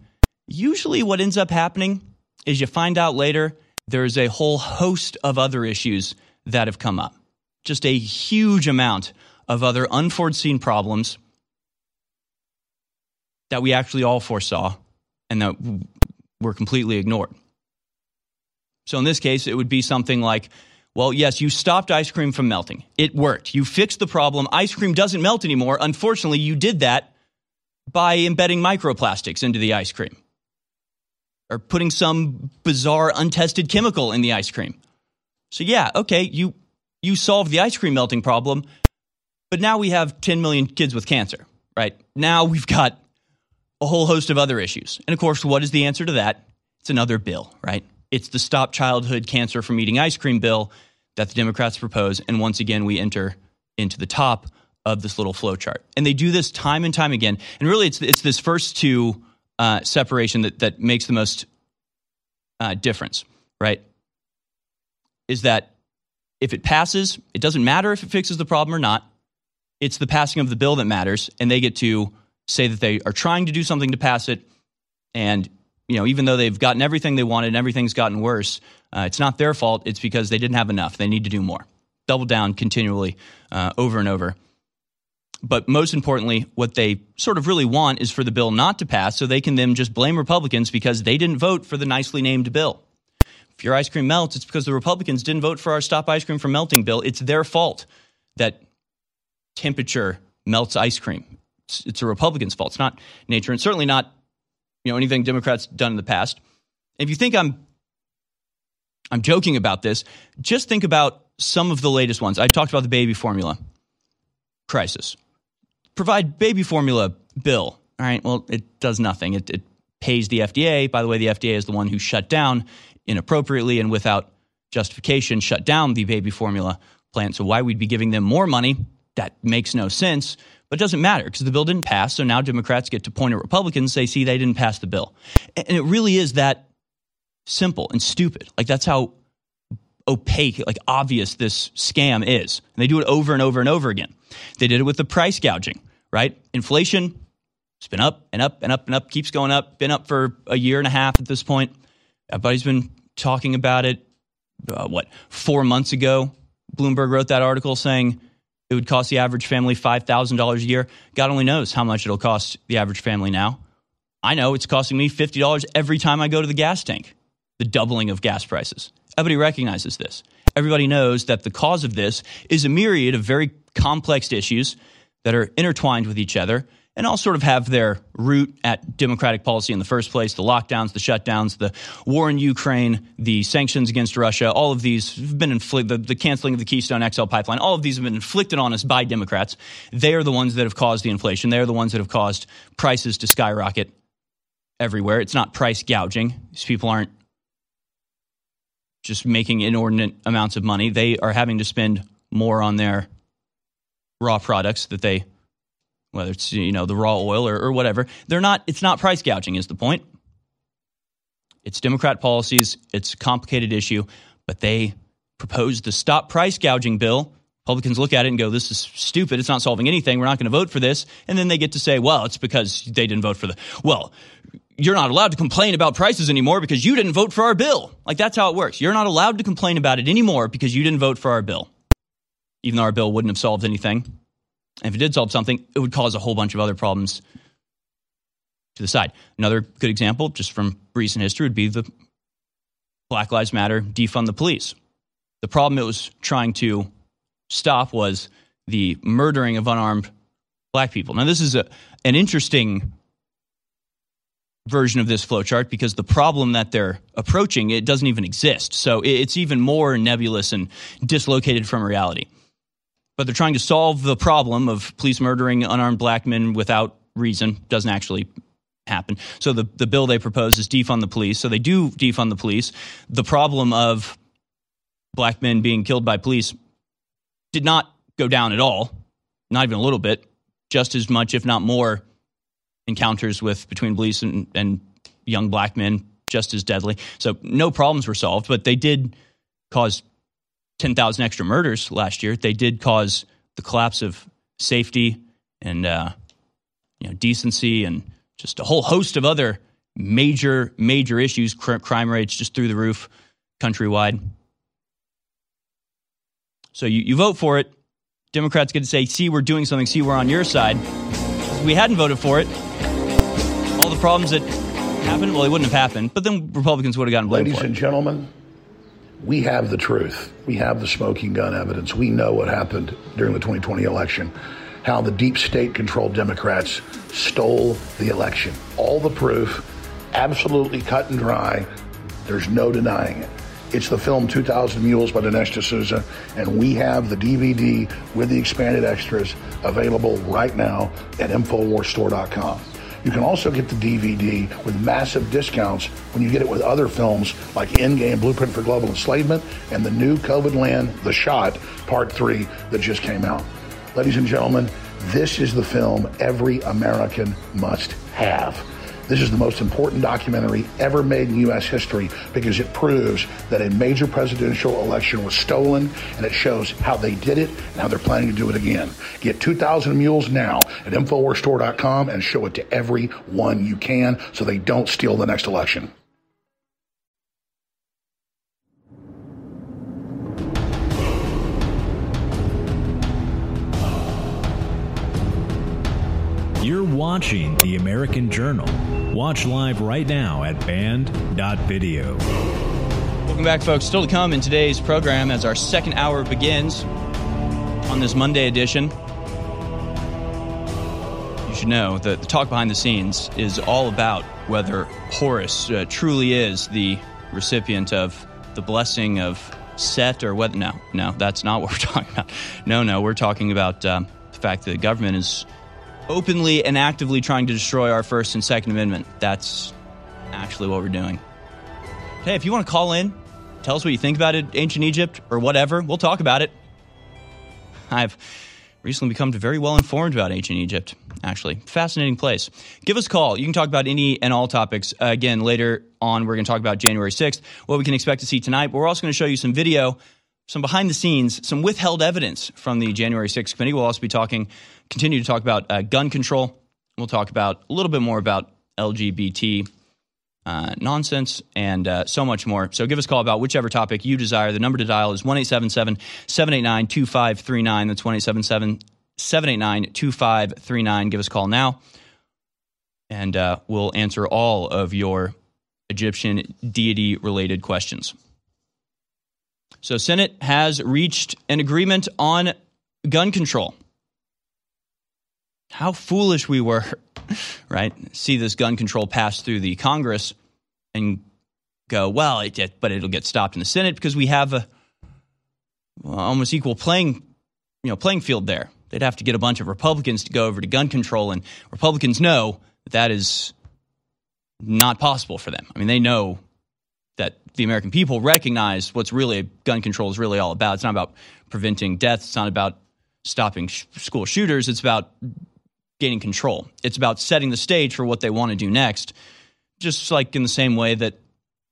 usually what ends up happening is you find out later there's a whole host of other issues that have come up. Just a huge amount of other unforeseen problems that we actually all foresaw and that were completely ignored. So in this case, it would be something like, well, yes, you stopped ice cream from melting. It worked. You fixed the problem. Ice cream doesn't melt anymore. Unfortunately, you did that by embedding microplastics into the ice cream or putting some bizarre untested chemical in the ice cream. So yeah, okay, you you solved the ice cream melting problem, but now we have 10 million kids with cancer, right? Now we've got a whole host of other issues. And of course, what is the answer to that? It's another bill, right? It's the Stop Childhood Cancer from Eating Ice Cream bill that the Democrats propose. And once again, we enter into the top of this little flowchart. And they do this time and time again. And really, it's, it's this first two uh, separation that, that makes the most uh, difference, right? Is that if it passes, it doesn't matter if it fixes the problem or not. It's the passing of the bill that matters. And they get to say that they are trying to do something to pass it. And, you know, even though they've gotten everything they wanted and everything's gotten worse, uh, it's not their fault. It's because they didn't have enough. They need to do more. Double down continually uh, over and over but most importantly, what they sort of really want is for the bill not to pass so they can then just blame Republicans because they didn't vote for the nicely named bill. If your ice cream melts, it's because the Republicans didn't vote for our Stop Ice Cream from Melting bill. It's their fault that temperature melts ice cream. It's, it's a Republican's fault. It's not nature, and certainly not you know anything Democrats done in the past. If you think I'm I'm joking about this, just think about some of the latest ones. I talked about the baby formula crisis provide baby formula bill. All right, well, it does nothing. It, it pays the FDA. By the way, the FDA is the one who shut down inappropriately and without justification, shut down the baby formula plant. So why we'd be giving them more money, that makes no sense. But it doesn't matter because the bill didn't pass. So now Democrats get to point at Republicans, say, see, they didn't pass the bill. And it really is that simple and stupid. Like that's how opaque, like obvious this scam is. And they do it over and over and over again. They did it with the price gouging right? Inflation, it's been up and up and up and up, keeps going up, been up for a year and a half at this point. Everybody's been talking about it. Uh, what, four months ago, Bloomberg wrote that article saying it would cost the average family $5,000 a year. God only knows how much it'll cost the average family now. I know it's costing me $50 every time I go to the gas tank, the doubling of gas prices. Everybody recognizes this. Everybody knows that the cause of this is a myriad of very complex issues that are intertwined with each other and all sort of have their root at democratic policy in the first place the lockdowns, the shutdowns, the war in Ukraine, the sanctions against Russia. All of these have been inflicted, the, the, canceling of the Keystone XL pipeline, all of these have been inflicted on us by Democrats. They are the ones that have caused the inflation. They are the ones that have caused prices to skyrocket everywhere. It's not price gouging. These people aren't just making inordinate amounts of money, they are having to spend more on their raw products that they whether it's you know the raw oil or, or whatever they're not it's not price gouging is the point it's democrat policies it's a complicated issue but they proposed the stop price gouging bill republicans look at it and go this is stupid it's not solving anything we're not going to vote for this and then they get to say well it's because they didn't vote for the well you're not allowed to complain about prices anymore because you didn't vote for our bill. Like that's how it works. You're not allowed to complain about it anymore because you didn't vote for our bill. Even though our bill wouldn't have solved anything. And if it did solve something, it would cause a whole bunch of other problems to the side. Another good example, just from recent history, would be the Black Lives Matter defund the police. The problem it was trying to stop was the murdering of unarmed black people. Now, this is a, an interesting version of this flowchart because the problem that they're approaching it doesn't even exist. So it's even more nebulous and dislocated from reality. But they're trying to solve the problem of police murdering unarmed black men without reason. Doesn't actually happen. So the, the bill they propose is defund the police. So they do defund the police. The problem of black men being killed by police did not go down at all, not even a little bit, just as much, if not more, encounters with between police and, and young black men just as deadly. So no problems were solved, but they did cause 10,000 extra murders last year. They did cause the collapse of safety and uh, you know decency and just a whole host of other major major issues. Crime rates just through the roof countrywide. So you, you vote for it. Democrats get to say, "See, we're doing something. See, we're on your side." If we hadn't voted for it, all the problems that happened, well, they wouldn't have happened. But then Republicans would have gotten blamed Ladies for it. and gentlemen, we have the truth. We have the smoking gun evidence. We know what happened during the 2020 election, how the deep state controlled Democrats stole the election. All the proof, absolutely cut and dry. There's no denying it. It's the film 2000 Mules by Dinesh D'Souza, and we have the DVD with the expanded extras available right now at InfoWarsStore.com. You can also get the DVD with massive discounts when you get it with other films like Endgame Blueprint for Global Enslavement and the new COVID Land The Shot Part 3 that just came out. Ladies and gentlemen, this is the film every American must have. This is the most important documentary ever made in U.S. history because it proves that a major presidential election was stolen and it shows how they did it and how they're planning to do it again. Get 2,000 Mules now at InfoWarsStore.com and show it to everyone you can so they don't steal the next election. You're watching The American Journal. Watch live right now at band.video. Welcome back, folks. Still to come in today's program as our second hour begins on this Monday edition. You should know that the talk behind the scenes is all about whether Horus uh, truly is the recipient of the blessing of Set or whether. No, no, that's not what we're talking about. No, no, we're talking about um, the fact that the government is openly and actively trying to destroy our First and Second Amendment. That's actually what we're doing. Hey, if you want to call in, tell us what you think about it, ancient Egypt or whatever, we'll talk about it. I've recently become very well informed about ancient Egypt, actually. Fascinating place. Give us a call. You can talk about any and all topics. Uh, again, later on, we're going to talk about January 6th, what we can expect to see tonight, but we're also going to show you some video, some behind the scenes, some withheld evidence from the January 6th committee. We'll also be talking, continue to talk about uh, gun control. We'll talk about a little bit more about LGBT uh, nonsense, and uh, so much more. So give us a call about whichever topic you desire. The number to dial is 1 789 2539. That's 1 789 2539. Give us a call now, and uh, we'll answer all of your Egyptian deity related questions. So, Senate has reached an agreement on gun control. How foolish we were right? See this gun control pass through the Congress and go, well, it, but it'll get stopped in the Senate because we have a well, almost equal playing, you know, playing field there. They'd have to get a bunch of Republicans to go over to gun control, and Republicans know that, that is not possible for them. I mean, they know that the American people recognize what's really gun control is really all about. It's not about preventing deaths. It's not about stopping sh- school shooters. It's about gaining control. It's about setting the stage for what they want to do next. Just like in the same way that,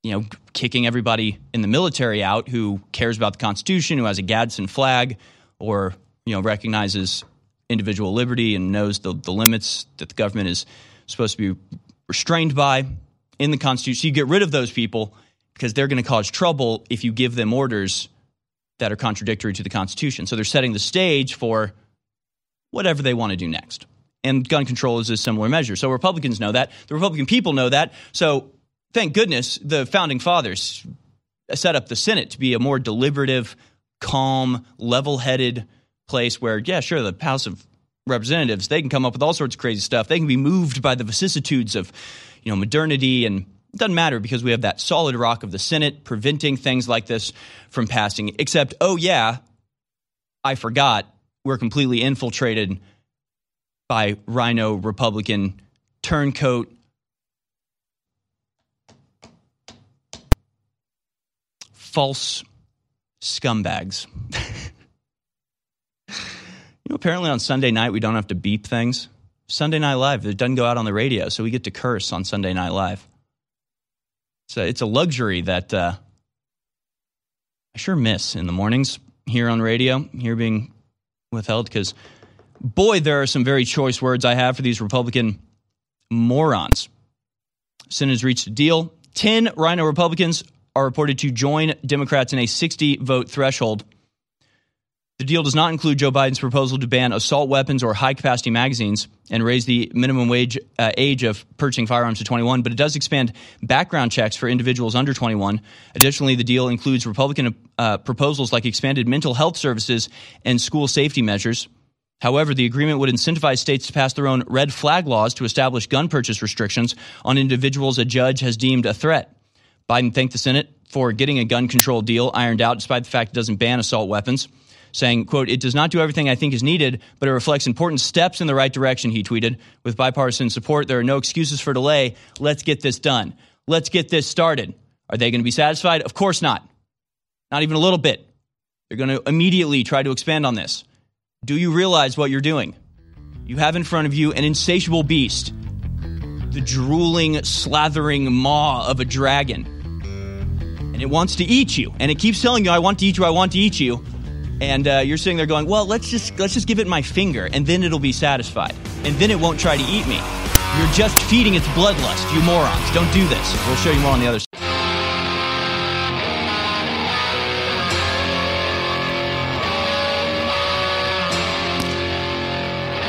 you know, kicking everybody in the military out who cares about the Constitution, who has a Gadsden flag, or, you know, recognizes individual liberty and knows the, the limits that the government is supposed to be restrained by in the Constitution. You get rid of those people because they're going to cause trouble if you give them orders that are contradictory to the Constitution. So they're setting the stage for whatever they want to do next. And gun control is a similar measure. So Republicans know that. The Republican people know that. So thank goodness the founding fathers set up the Senate to be a more deliberative, calm, level headed place where, yeah, sure, the House of Representatives, they can come up with all sorts of crazy stuff. They can be moved by the vicissitudes of, you know, modernity and it doesn't matter because we have that solid rock of the Senate preventing things like this from passing. Except, oh, yeah, I forgot we're completely infiltrated by RINO Republican turncoat false scumbags. you know, apparently on Sunday night we don't have to beep things. Sunday Night Live, it doesn't go out on the radio, so we get to curse on Sunday Night Live. A, it's a luxury that uh, I sure miss in the mornings here on radio, here being withheld, because boy, there are some very choice words I have for these Republican morons. Senate has reached a deal. 10 RINO Republicans are reported to join Democrats in a 60 vote threshold. The deal does not include Joe Biden's proposal to ban assault weapons or high capacity magazines and raise the minimum wage uh, age of purchasing firearms to 21, but it does expand background checks for individuals under 21. Additionally, the deal includes Republican uh, proposals like expanded mental health services and school safety measures. However, the agreement would incentivize states to pass their own red flag laws to establish gun purchase restrictions on individuals a judge has deemed a threat. Biden thanked the Senate for getting a gun control deal ironed out, despite the fact it doesn't ban assault weapons, saying, quote, it does not do everything I think is needed, but it reflects important steps in the right direction, he tweeted. With bipartisan support, there are no excuses for delay. Let's get this done. Let's get this started. Are they going to be satisfied? Of course not. Not even a little bit. They're going to immediately try to expand on this. Do you realize what you're doing? You have in front of you an insatiable beast, the drooling, slathering maw of a dragon and it wants to eat you, and it keeps telling you, "I want to eat you, I want to eat you," and uh, you're sitting there going, "Well, let's just let's just give it my finger, and then it'll be satisfied, and then it won't try to eat me." You're just feeding its bloodlust, you morons. Don't do this. We'll show you more on the other side.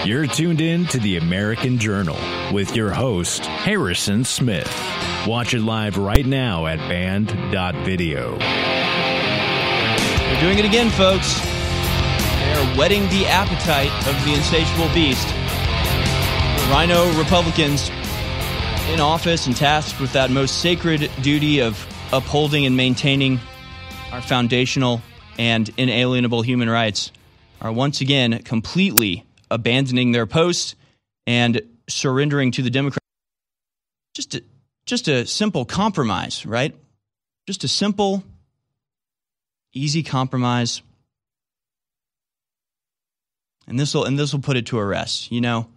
You're tuned in to the American Journal with your host, Harrison Smith. Watch it live right now at band.video. They're doing it again, folks. They're whetting the appetite of the insatiable beast. The RINO Republicans in office and tasked with that most sacred duty of upholding and maintaining our foundational and inalienable human rights are once again completely abandoning their posts and surrendering to the Democrats. Just a, just a simple compromise, right? Just a simple, easy compromise. And this will and this will put it to a rest. You know,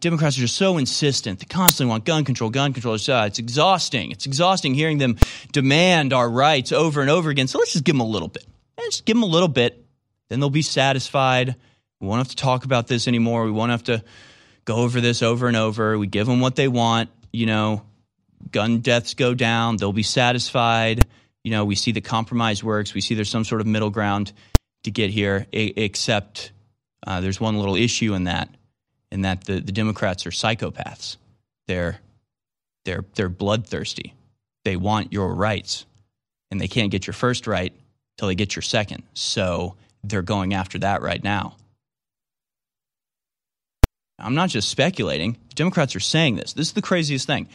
Democrats are just so insistent. They constantly want gun control, gun control. Uh, it's exhausting. It's exhausting hearing them demand our rights over and over again. So let's just give them a little bit. Let's give them a little bit. Then they'll be satisfied we won't have to talk about this anymore. We won't have to go over this over and over. We give them what they want. You know, gun deaths go down. They'll be satisfied. You know, we see the compromise works. We see there's some sort of middle ground to get here, except uh, there's one little issue in that, in that the, the Democrats are psychopaths. They're, they're, they're bloodthirsty. They want your rights, and they can't get your first right till they get your second. So they're going after that right now. I'm not just speculating. Democrats are saying this. This is the craziest thing.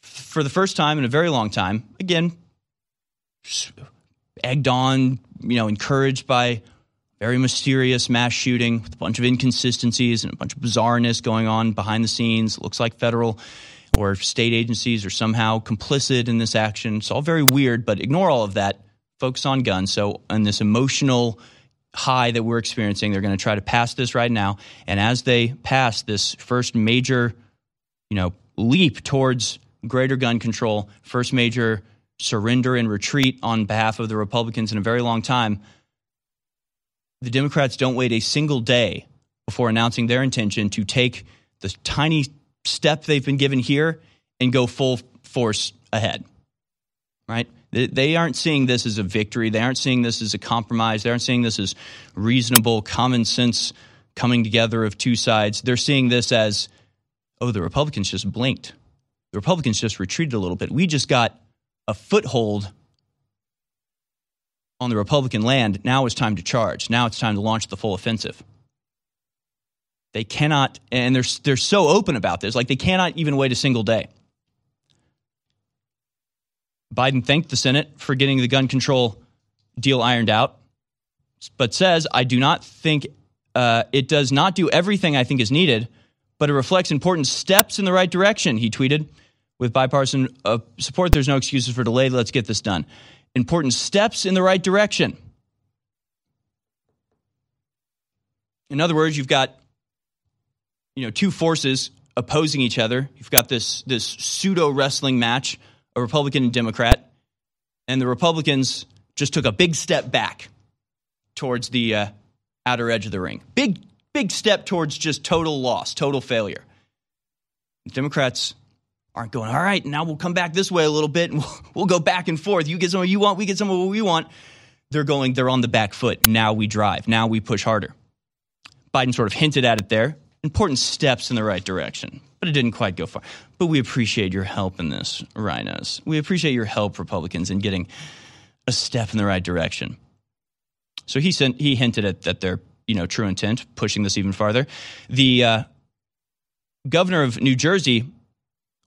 For the first time in a very long time, again, egged on, you know, encouraged by very mysterious mass shooting with a bunch of inconsistencies and a bunch of bizarreness going on behind the scenes. It looks like federal or state agencies are somehow complicit in this action. It's all very weird, but ignore all of that. Focus on guns. So, on this emotional high that we're experiencing. They're going to try to pass this right now. And as they pass this first major, you know, leap towards greater gun control, first major surrender and retreat on behalf of the Republicans in a very long time, the Democrats don't wait a single day before announcing their intention to take the tiny step they've been given here and go full force ahead. Right? They, aren't seeing this as a victory. They aren't seeing this as a compromise. They aren't seeing this as reasonable, common sense coming together of two sides. They're seeing this as, oh, the Republicans just blinked. The Republicans just retreated a little bit. We just got a foothold on the Republican land. Now it's time to charge. Now it's time to launch the full offensive. They cannot, and they're, they're so open about this, like they cannot even wait a single day. Biden thanked the Senate for getting the gun control deal ironed out, but says, I do not think uh, it does not do everything I think is needed, but it reflects important steps in the right direction, he tweeted. With bipartisan uh, support, there's no excuses for delay. Let's get this done. Important steps in the right direction. In other words, you've got you know two forces opposing each other. You've got this this pseudo wrestling match, a Republican and Democrat, and the Republicans just took a big step back towards the uh, outer edge of the ring. Big big step towards just total loss, total failure. The Democrats aren't going, all right, now we'll come back this way a little bit and we'll, we'll go back and forth. You get some of what you want, we get some of what we want. They're going, they're on the back foot. Now we drive. Now we push harder. Biden sort of hinted at it there. Important steps in the right direction, but it didn't quite go far. But we appreciate your help in this, RINOs. We appreciate your help, Republicans, in getting a step in the right direction. So he sent, he hinted at that their you know true intent, pushing this even farther. The uh, governor of New Jersey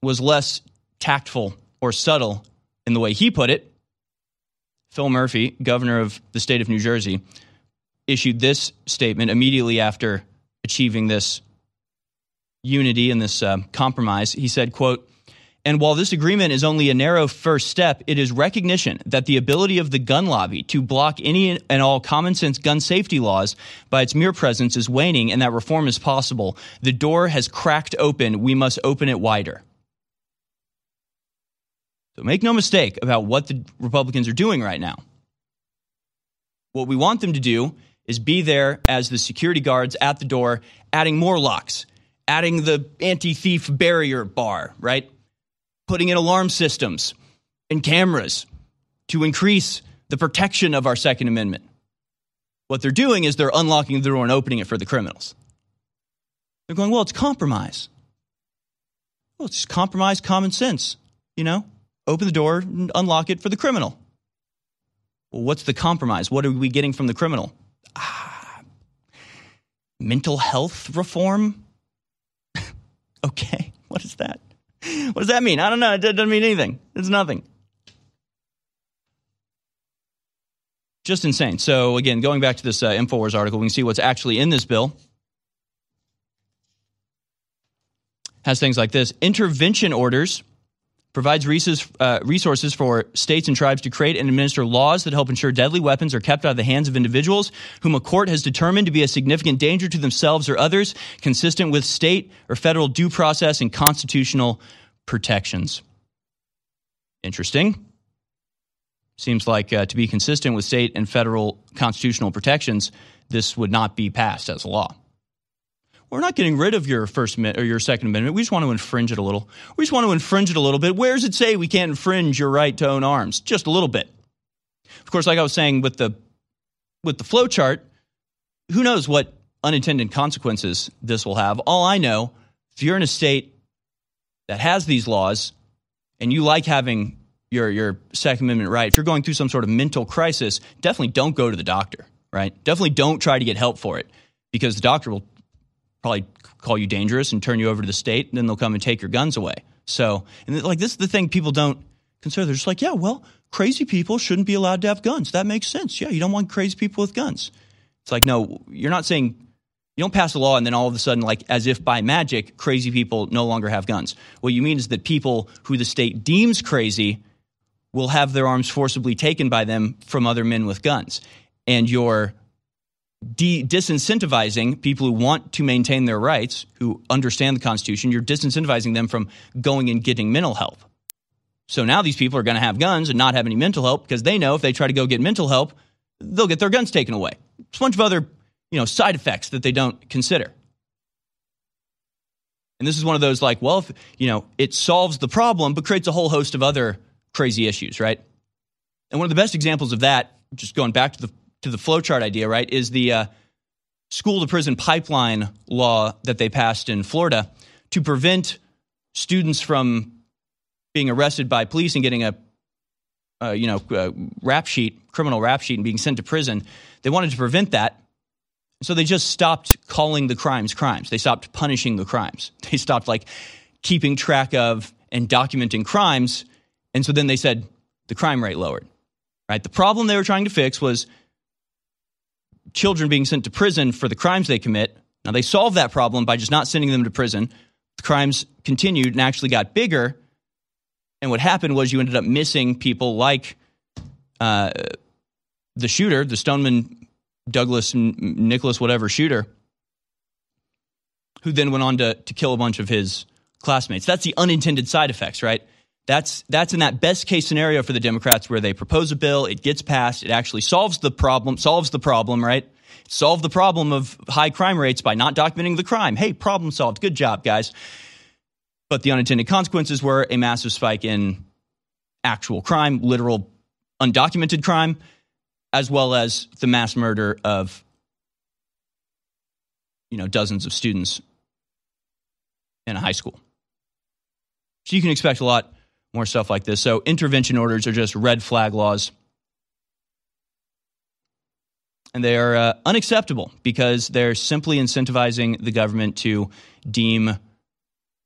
was less tactful or subtle in the way he put it. Phil Murphy, governor of the state of New Jersey, issued this statement immediately after achieving this unity and this uh, compromise. He said, quote, and while this agreement is only a narrow first step, it is recognition that the ability of the gun lobby to block any and all common sense gun safety laws by its mere presence is waning and that reform is possible. The door has cracked open. We must open it wider. So make no mistake about what the Republicans are doing right now. What we want them to do is be there as the security guards at the door, adding more locks, adding the anti thief barrier bar, right? Putting in alarm systems and cameras to increase the protection of our Second Amendment. What they're doing is they're unlocking the door and opening it for the criminals. They're going, well, it's compromise. Well, it's just compromise, common sense, you know? open the door and unlock it for the criminal. Well, what's the compromise? What are we getting from the criminal? Ah, mental health reform? Okay, what is that? What does that mean? I don't know. It doesn't mean anything. It's nothing. Just insane. So, again, going back to this uh, InfoWars article, we can see what's actually in this bill. Has things like this intervention orders provides uh, resources for states and tribes to create and administer laws that help ensure deadly weapons are kept out of the hands of individuals whom a court has determined to be a significant danger to themselves or others, consistent with state or federal due process and constitutional protections. Interesting. Seems like uh, to be consistent with state and federal constitutional protections, this would not be passed as a law. We're not getting rid of your first or your second amendment. We just want to infringe it a little. We just want to infringe it a little bit. Where does it say we can't infringe your right to own arms? Just a little bit. Of course, like I was saying with the with the flow chart, who knows what unintended consequences this will have? All I know, if you're in a state that has these laws and you like having your your Second Amendment right, if you're going through some sort of mental crisis, definitely don't go to the doctor, right? Definitely don't try to get help for it because the doctor will probably call you dangerous and turn you over to the state, and then they'll come and take your guns away. So, and like this is the thing people don't consider. They're just like, yeah, well, crazy people shouldn't be allowed to have guns. That makes sense. Yeah, you don't want crazy people with guns. It's like, no, you're not saying you don't pass a law and then all of a sudden, like as if by magic, crazy people no longer have guns. What you mean is that people who the state deems crazy will have their arms forcibly taken by them from other men with guns. And your de- disincentivizing people who want to maintain their rights, who understand the Constitution, you're disincentivizing them from going and getting mental help. So now these people are going to have guns and not have any mental help because they know if they try to go get mental help, they'll get their guns taken away. It's a bunch of other, you know, side effects that they don't consider. And this is one of those like, well, if, you know, it solves the problem, but creates a whole host of other crazy issues, right? And one of the best examples of that, just going back to the to the flowchart idea, right, is the uh, school to prison pipeline law that they passed in Florida to prevent students from being arrested by police and getting a, uh, you know, uh, rap sheet, criminal rap sheet, and being sent to prison. They wanted to prevent that, so they just stopped calling the crimes crimes. They stopped punishing the crimes. They stopped like keeping track of and documenting crimes, and so then they said the crime rate lowered. Right. The problem they were trying to fix was children being sent to prison for the crimes they commit. Now they solved that problem by just not sending them to prison. The crimes continued and actually got bigger. And what happened was you ended up missing people like uh, the shooter, the Stoneman Douglas Nicholas whatever shooter, who then went on to to kill a bunch of his classmates. That's the unintended side effects, right? That's that's in that best case scenario for the Democrats where they propose a bill, it gets passed, it actually solves the problem, solves the problem, right? Solve the problem of high crime rates by not documenting the crime. Hey, problem solved. Good job, guys. But the unintended consequences were a massive spike in actual crime, literal undocumented crime, as well as the mass murder of you know dozens of students in a high school. So you can expect a lot more stuff like this. So intervention orders are just red flag laws. And they are uh, unacceptable because they're simply incentivizing the government to deem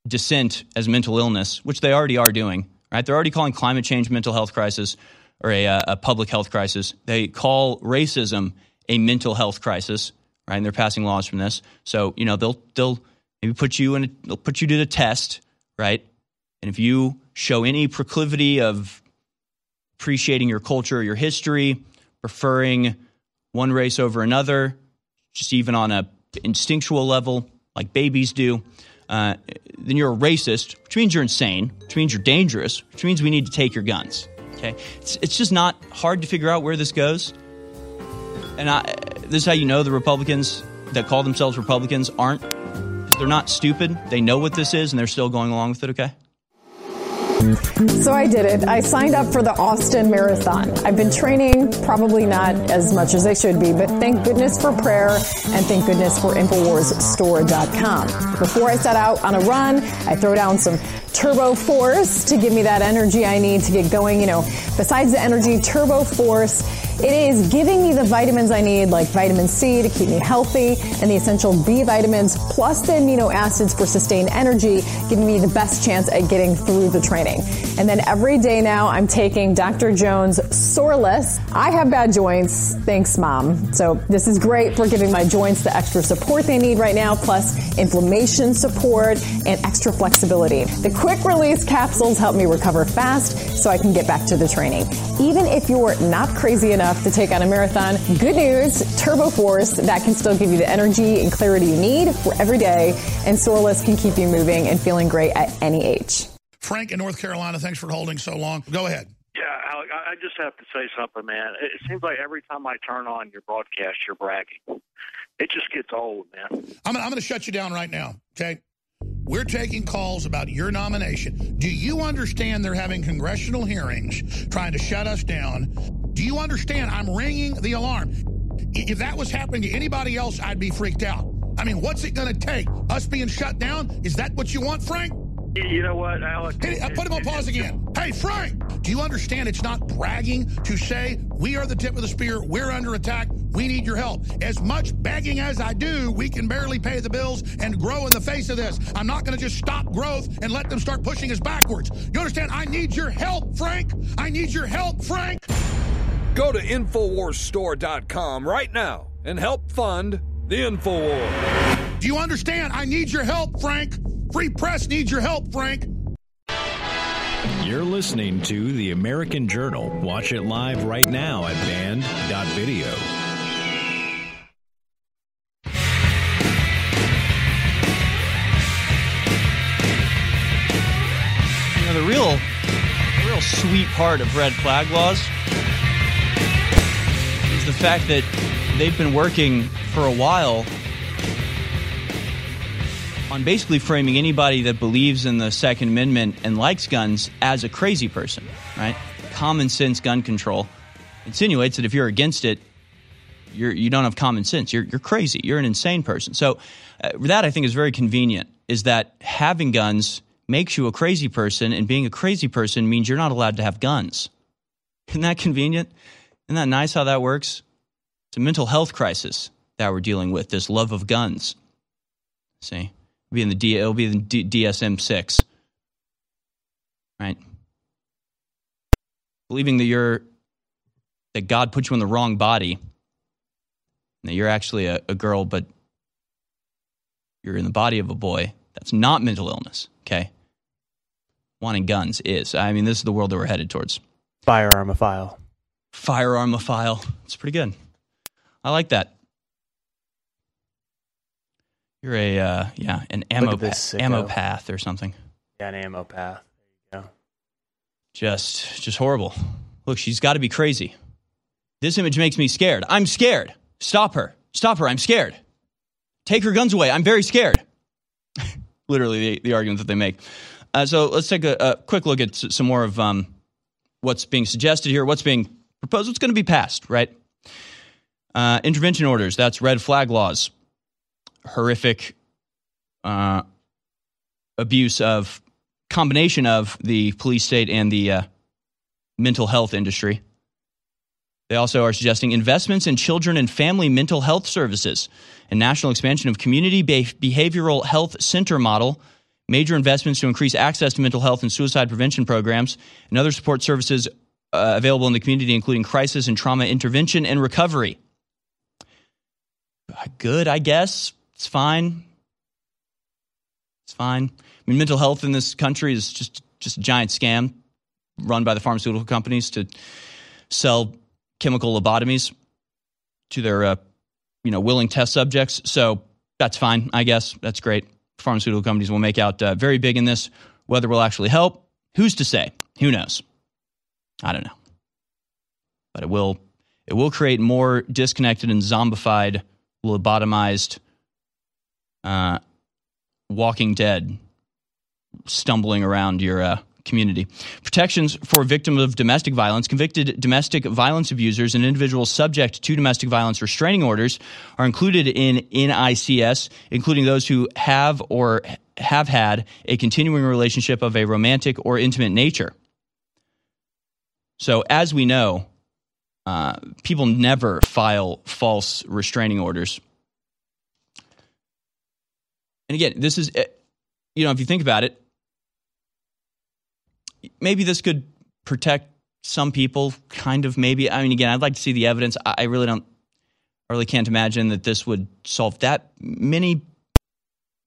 dissent as mental illness, which they already are doing. Right? They're already calling climate change mental health crisis or a, uh, a public health crisis. They call racism a mental health crisis. Right? And they're passing laws from this. So you know they'll they'll maybe put you in a, they'll put you to the test. Right? And if you show any proclivity of appreciating your culture, or your history, preferring one race over another, just even on a instinctual level, like babies do, uh, then you're a racist, which means you're insane, which means you're dangerous, which means we need to take your guns. Okay, it's, it's just not hard to figure out where this goes. And I, this is how you know the Republicans that call themselves Republicans aren't. They're not stupid. They know what this is, and they're still going along with it. Okay. So I did it. I signed up for the Austin Marathon. I've been training, probably not as much as I should be, but thank goodness for prayer and thank goodness for InfoWarsStore.com. Before I set out on a run, I throw down some Turbo Force to give me that energy I need to get going. You know, besides the energy, Turbo Force it is giving me the vitamins I need, like vitamin C to keep me healthy, and the essential B vitamins, plus the amino acids for sustained energy, giving me the best chance at getting through the training. And then every day now, I'm taking Dr. Jones Soreless. I have bad joints. Thanks, Mom. So this is great for giving my joints the extra support they need right now, plus inflammation support and extra flexibility. The quick release capsules help me recover fast so I can get back to the training. Even if you're not crazy enough enough to take on a marathon. Good news, Turbo Force, that can still give you the energy and clarity you need for every day, and Soreless can keep you moving and feeling great at any age. Frank in North Carolina, thanks for holding so long. Go ahead. Yeah, Alex, I just have to say something, man. It seems like every time I turn on your broadcast, you're bragging. It just gets old, man. I'm, I'm going to shut you down right now, okay? We're taking calls about your nomination. Do you understand they're having congressional hearings trying to shut us down? Do you understand? I'm ringing the alarm. If that was happening to anybody else, I'd be freaked out. I mean, what's it going to take? Us being shut down? Is that what you want, Frank? You know what, Alex? Hey, uh, put him on pause again. Hey, Frank, do you understand it's not bragging to say we are the tip of the spear, we're under attack, we need your help? As much begging as I do, we can barely pay the bills and grow in the face of this. I'm not going to just stop growth and let them start pushing us backwards. You understand? I need your help, Frank. I need your help, Frank. Go to InfoWarsStore.com right now and help fund the InfoWars. Do you understand? I need your help, Frank. Free press needs your help, Frank. You're listening to The American Journal. Watch it live right now at band.video. You know, the real, the real sweet part of red flag laws is the fact that they've been working for a while on basically framing anybody that believes in the Second Amendment and likes guns as a crazy person, right? Common sense gun control insinuates that if you're against it, you're, you don't have common sense. You're, you're crazy. You're an insane person. So uh, that I think is very convenient. Is that having guns makes you a crazy person, and being a crazy person means you're not allowed to have guns. Isn't that convenient? Isn't that nice how that works? It's a mental health crisis that we're dealing with. This love of guns. See, it'll be in the D, it'll be in D, DSM six, right? Believing that you're that God put you in the wrong body, that you're actually a, a girl, but you're in the body of a boy. That's not mental illness. Okay, wanting guns is. I mean, this is the world that we're headed towards. Firearmophile. Firearmophile. It's pretty good. I like that. You're a uh, yeah an ammo Look at this sicko. ammo path or something. Yeah, an ammo path. There you go. Just just horrible. Look, she's got to be crazy. This image makes me scared. I'm scared. Stop her. Stop her. I'm scared. Take her guns away. I'm very scared. Literally the, the argument that they make. Uh, so let's take a, a quick look at s- some more of um, what's being suggested here, what's being proposed, what's going to be passed, right? Uh, intervention orders, that's red flag laws. Horrific uh, abuse of combination of the police state and the uh, mental health industry. They also are suggesting investments in children and family mental health services and national expansion of community be- behavioral health center model, major investments to increase access to mental health and suicide prevention programs, and other support services uh, available in the community, including crisis and trauma intervention and recovery. Good, I guess. It's fine. It's fine. I mean, mental health in this country is just just a giant scam run by the pharmaceutical companies to sell chemical lobotomies to their uh, you know willing test subjects. So that's fine, I guess. That's great. Pharmaceutical companies will make out uh, very big in this. Whether will actually help, who's to say? Who knows? I don't know. But it will it will create more disconnected and zombified, lobotomized, uh, Walking Dead stumbling around your uh, community. Protections for victims of domestic violence, convicted domestic violence abusers, and individuals subject to domestic violence restraining orders are included in NICS, including those who have or have had a continuing relationship of a romantic or intimate nature. So, as we know, uh, people never file false restraining orders. And again, this is, eh, you know, if you think about it, maybe this could protect some people, kind of, maybe. I mean, again, I'd like to see the evidence. I, I really don't, I really can't imagine that this would solve that many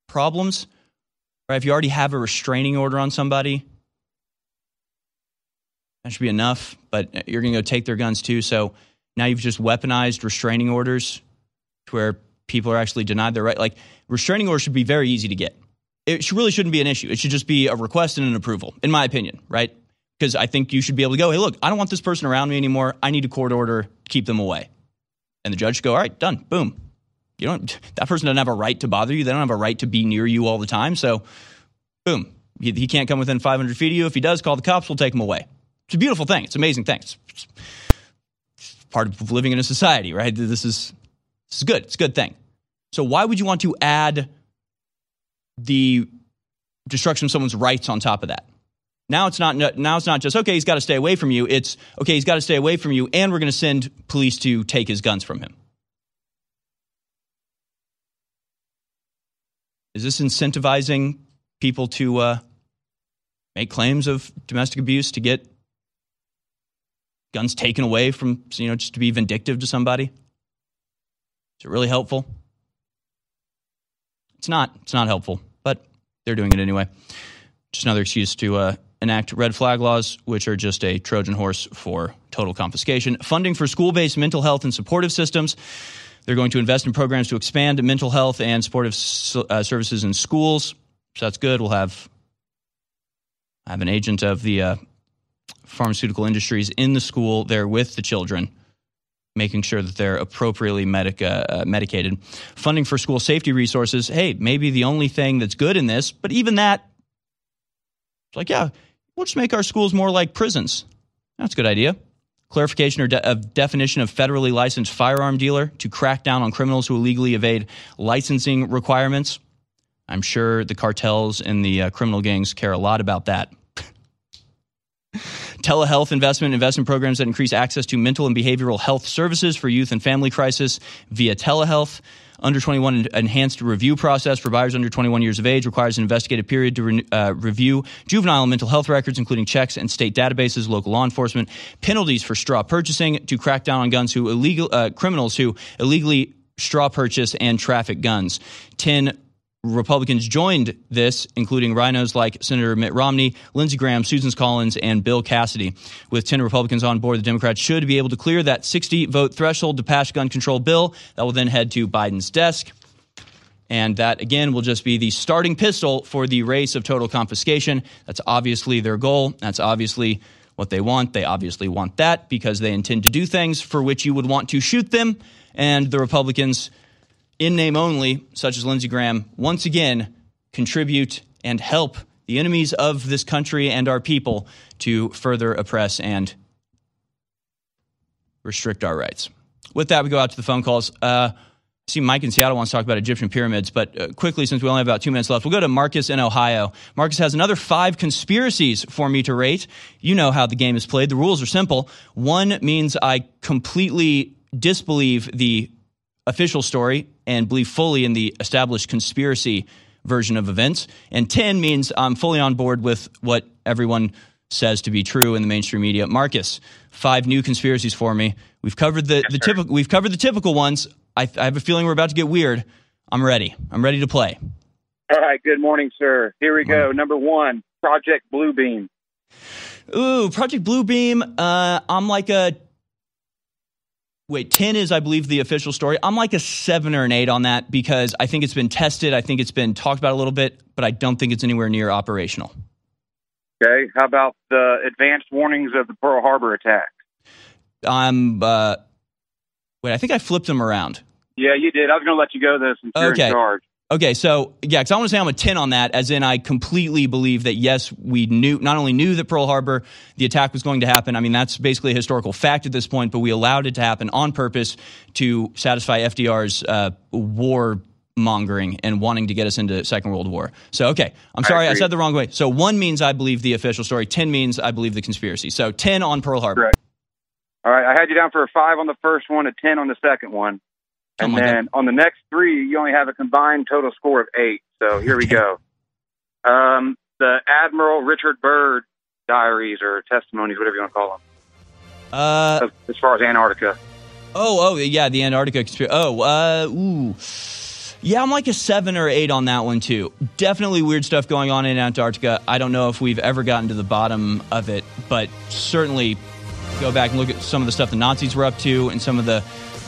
problems. Right? If you already have a restraining order on somebody, that should be enough. But you're going to go take their guns too. So now you've just weaponized restraining orders to where people are actually denied their right. Like restraining orders should be very easy to get. It really shouldn't be an issue. It should just be a request and an approval, in my opinion, right? Because I think you should be able to go, hey, look, I don't want this person around me anymore. I need a court order. To keep them away. And the judge should go, all right, done. Boom. You don't. That person doesn't have a right to bother you. They don't have a right to be near you all the time. So, boom. He, he can't come within 500 feet of you. If he does, call the cops. We'll take him away. It's a beautiful thing. It's an amazing thing. It's, it's part of living in a society, right? This is this is good. It's a good thing. So why would you want to add the destruction of someone's rights on top of that? Now it's not now it's not just okay, he's got to stay away from you. It's okay, he's got to stay away from you and we're going to send police to take his guns from him. Is this incentivizing people to uh, make claims of domestic abuse to get guns taken away from, you know, just to be vindictive to somebody? Is it really helpful? It's not. It's not helpful, but they're doing it anyway. Just another excuse to uh, enact red flag laws, which are just a Trojan horse for total confiscation. Funding for school based mental health and supportive systems. They're going to invest in programs to expand mental health and supportive uh, services in schools. So that's good. We'll have I have an agent of the uh, pharmaceutical industries in the school there with the children making sure that they're appropriately uh, uh, medicated. Funding for school safety resources. Hey, maybe the only thing that's good in this, but even that, it's like, yeah, we'll just make our schools more like prisons. That's a good idea. Clarification or de- of definition of federally licensed firearm dealer to crack down on criminals who illegally evade licensing requirements. I'm sure the cartels and the uh, criminal gangs care a lot about that. Telehealth investment, investment programs that increase access to mental and behavioral health services for youth and family crisis via telehealth. Under 21 enhanced review process for buyers under 21 years of age requires an investigative period to re- uh, review juvenile mental health records, including checks and state databases, local law enforcement, penalties for straw purchasing to crack down on guns who illegal uh, criminals who illegally straw purchase and traffic guns. 10 Republicans joined this, including RINOs like Senator Mitt Romney, Lindsey Graham, Susan Collins, and Bill Cassidy. With 10 Republicans on board, the Democrats should be able to clear that 60 vote threshold to pass gun control bill that will then head to Biden's desk. And that, again, will just be the starting pistol for the race of total confiscation. That's obviously their goal. That's obviously what they want. They obviously want that because they intend to do things for which you would want to shoot them. And the Republicans in name only, such as Lindsey Graham, once again contribute and help the enemies of this country and our people to further oppress and restrict our rights. With that, we go out to the phone calls. Uh, see, Mike in Seattle wants to talk about Egyptian pyramids, but uh, quickly, since we only have about two minutes left, we'll go to Marcus in Ohio. Marcus has another five conspiracies for me to rate. You know how the game is played. The rules are simple. One means I completely disbelieve the official story and believe fully in the established conspiracy version of events. And 10 means I'm fully on board with what everyone says to be true in the mainstream media. Marcus, five new conspiracies for me. We've covered the, the typical we've covered the typical ones. I, I have a feeling we're about to get weird. I'm ready. I'm ready to play. All right. Good morning, sir. Here we go. Number one, Project Bluebeam. Ooh, Project Bluebeam. Uh, I'm like a wait 10 is i believe the official story i'm like a 7 or an 8 on that because i think it's been tested i think it's been talked about a little bit but i don't think it's anywhere near operational Okay. How about the advanced warnings of the Pearl Harbor attack? i'm uh, wait i think i flipped them around Yeah, you did. I was going to let you go this since you're Okay. in charge. Okay, so yeah, because I want to say I'm a 10 on that, as in I completely believe that yes, we knew not only knew that Pearl Harbor the attack was going to happen. I mean that's basically a historical fact at this point, but we allowed it to happen on purpose to satisfy FDR's uh, war mongering and wanting to get us into Second World War. So okay, I'm sorry I, agree. said the wrong way. So one means I believe the official story, 10 means I believe the conspiracy. So 10 on Pearl Harbor. Correct. All right. I had you down for a five on the first one, a 10 on the second one. And Something like then on the next three, you only have a combined total score of eight. So here we go. Um, the Admiral Richard Byrd diaries or testimonies, whatever you want to call them, Uh, as far as Antarctica. Oh, oh, yeah, the Antarctica conspiracy. Oh, uh, ooh. Yeah, I'm like a seven or eight on that one, too. Definitely weird stuff going on in Antarctica. I don't know if we've ever gotten to the bottom of it, but certainly go back and look at some of the stuff the Nazis were up to and some of the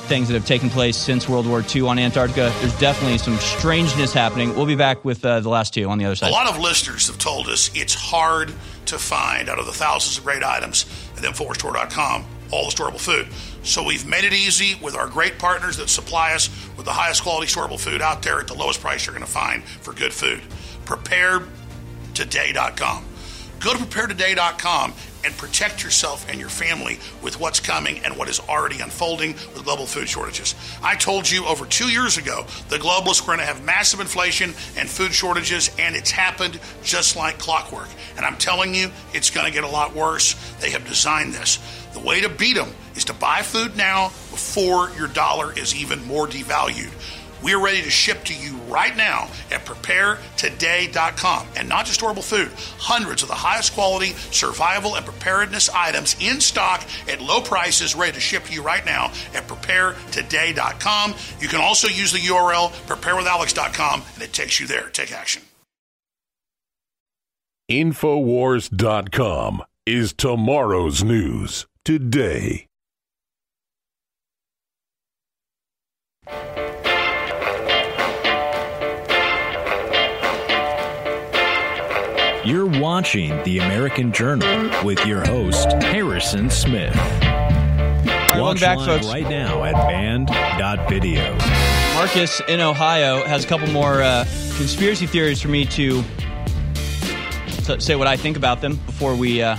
things that have taken place since World War II on Antarctica. There's definitely some strangeness happening. We'll be back with uh, the last two on the other side. A lot of listeners have told us it's hard to find out of the thousands of great items at InfoWarsStore.com all the storable food. So we've made it easy with our great partners that supply us with the highest quality storable food out there at the lowest price you're going to find for good food. PrepareToday.com. Go to PrepareToday.com and protect yourself and your family with what's coming and what is already unfolding with global food shortages. I told you over two years ago the globalists were going to have massive inflation and food shortages, and it's happened just like clockwork. And I'm telling you, it's going to get a lot worse. They have designed this. The way to beat them is to buy food now before your dollar is even more devalued. We're ready to ship to you right now at preparetoday.com. And not just storable food, hundreds of the highest quality survival and preparedness items in stock at low prices, ready to ship to you right now at preparetoday.com. You can also use the URL preparewithalex.com and it takes you there. Take action. Infowars.com is tomorrow's news today. You're watching The American Journal with your host, Harrison Smith. Welcome Watch back, live folks. right now at band.video. Marcus in Ohio has a couple more uh, conspiracy theories for me to t- say what I think about them before we uh,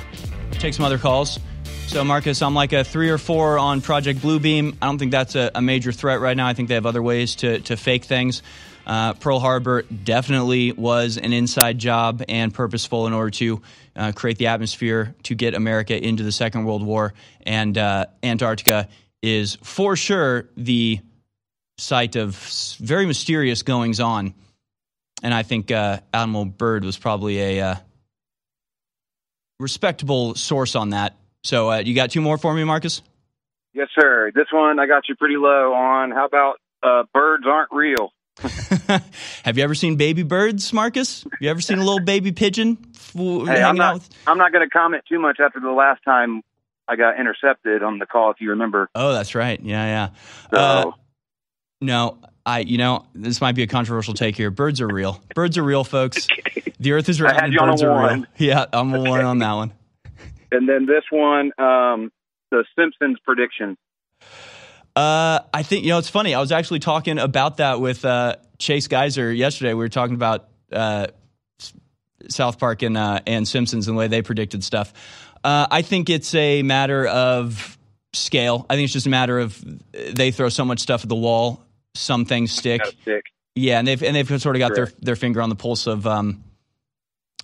take some other calls. So, Marcus, I'm like a three or four on Project Bluebeam. I don't think that's a, a major threat right now. I think they have other ways to, to fake things. Uh, Pearl Harbor definitely was an inside job and purposeful in order to uh, create the atmosphere to get America into the Second World War. And uh, Antarctica is for sure the site of very mysterious goings on. And I think uh, Admiral Byrd was probably a uh, respectable source on that. So uh, you got two more for me, Marcus? Yes, sir. This one I got you pretty low on. How about birds aren't real? Have you ever seen baby birds, Marcus? Have you ever seen a little baby pigeon f- Hey, I'm not. with? I'm not going to comment too much after the last time I got intercepted on the call. If you remember. Oh, that's right. Yeah, yeah. Uh, no, I. You know, this might be a controversial take here. Birds are real. Birds are real, folks. The Earth is I round had and a birds are real. Yeah, I'm a one on that one. And then this one, um, the Simpsons prediction. Uh, I think you know it's funny. I was actually talking about that with uh, Chase Geiser yesterday. We were talking about uh, South Park and uh, and Simpsons and the way they predicted stuff. Uh, I think it's a matter of scale. I think it's just a matter of they throw so much stuff at the wall, some things stick. Stick. Yeah, and they've and they've sort of got their their finger on the pulse of um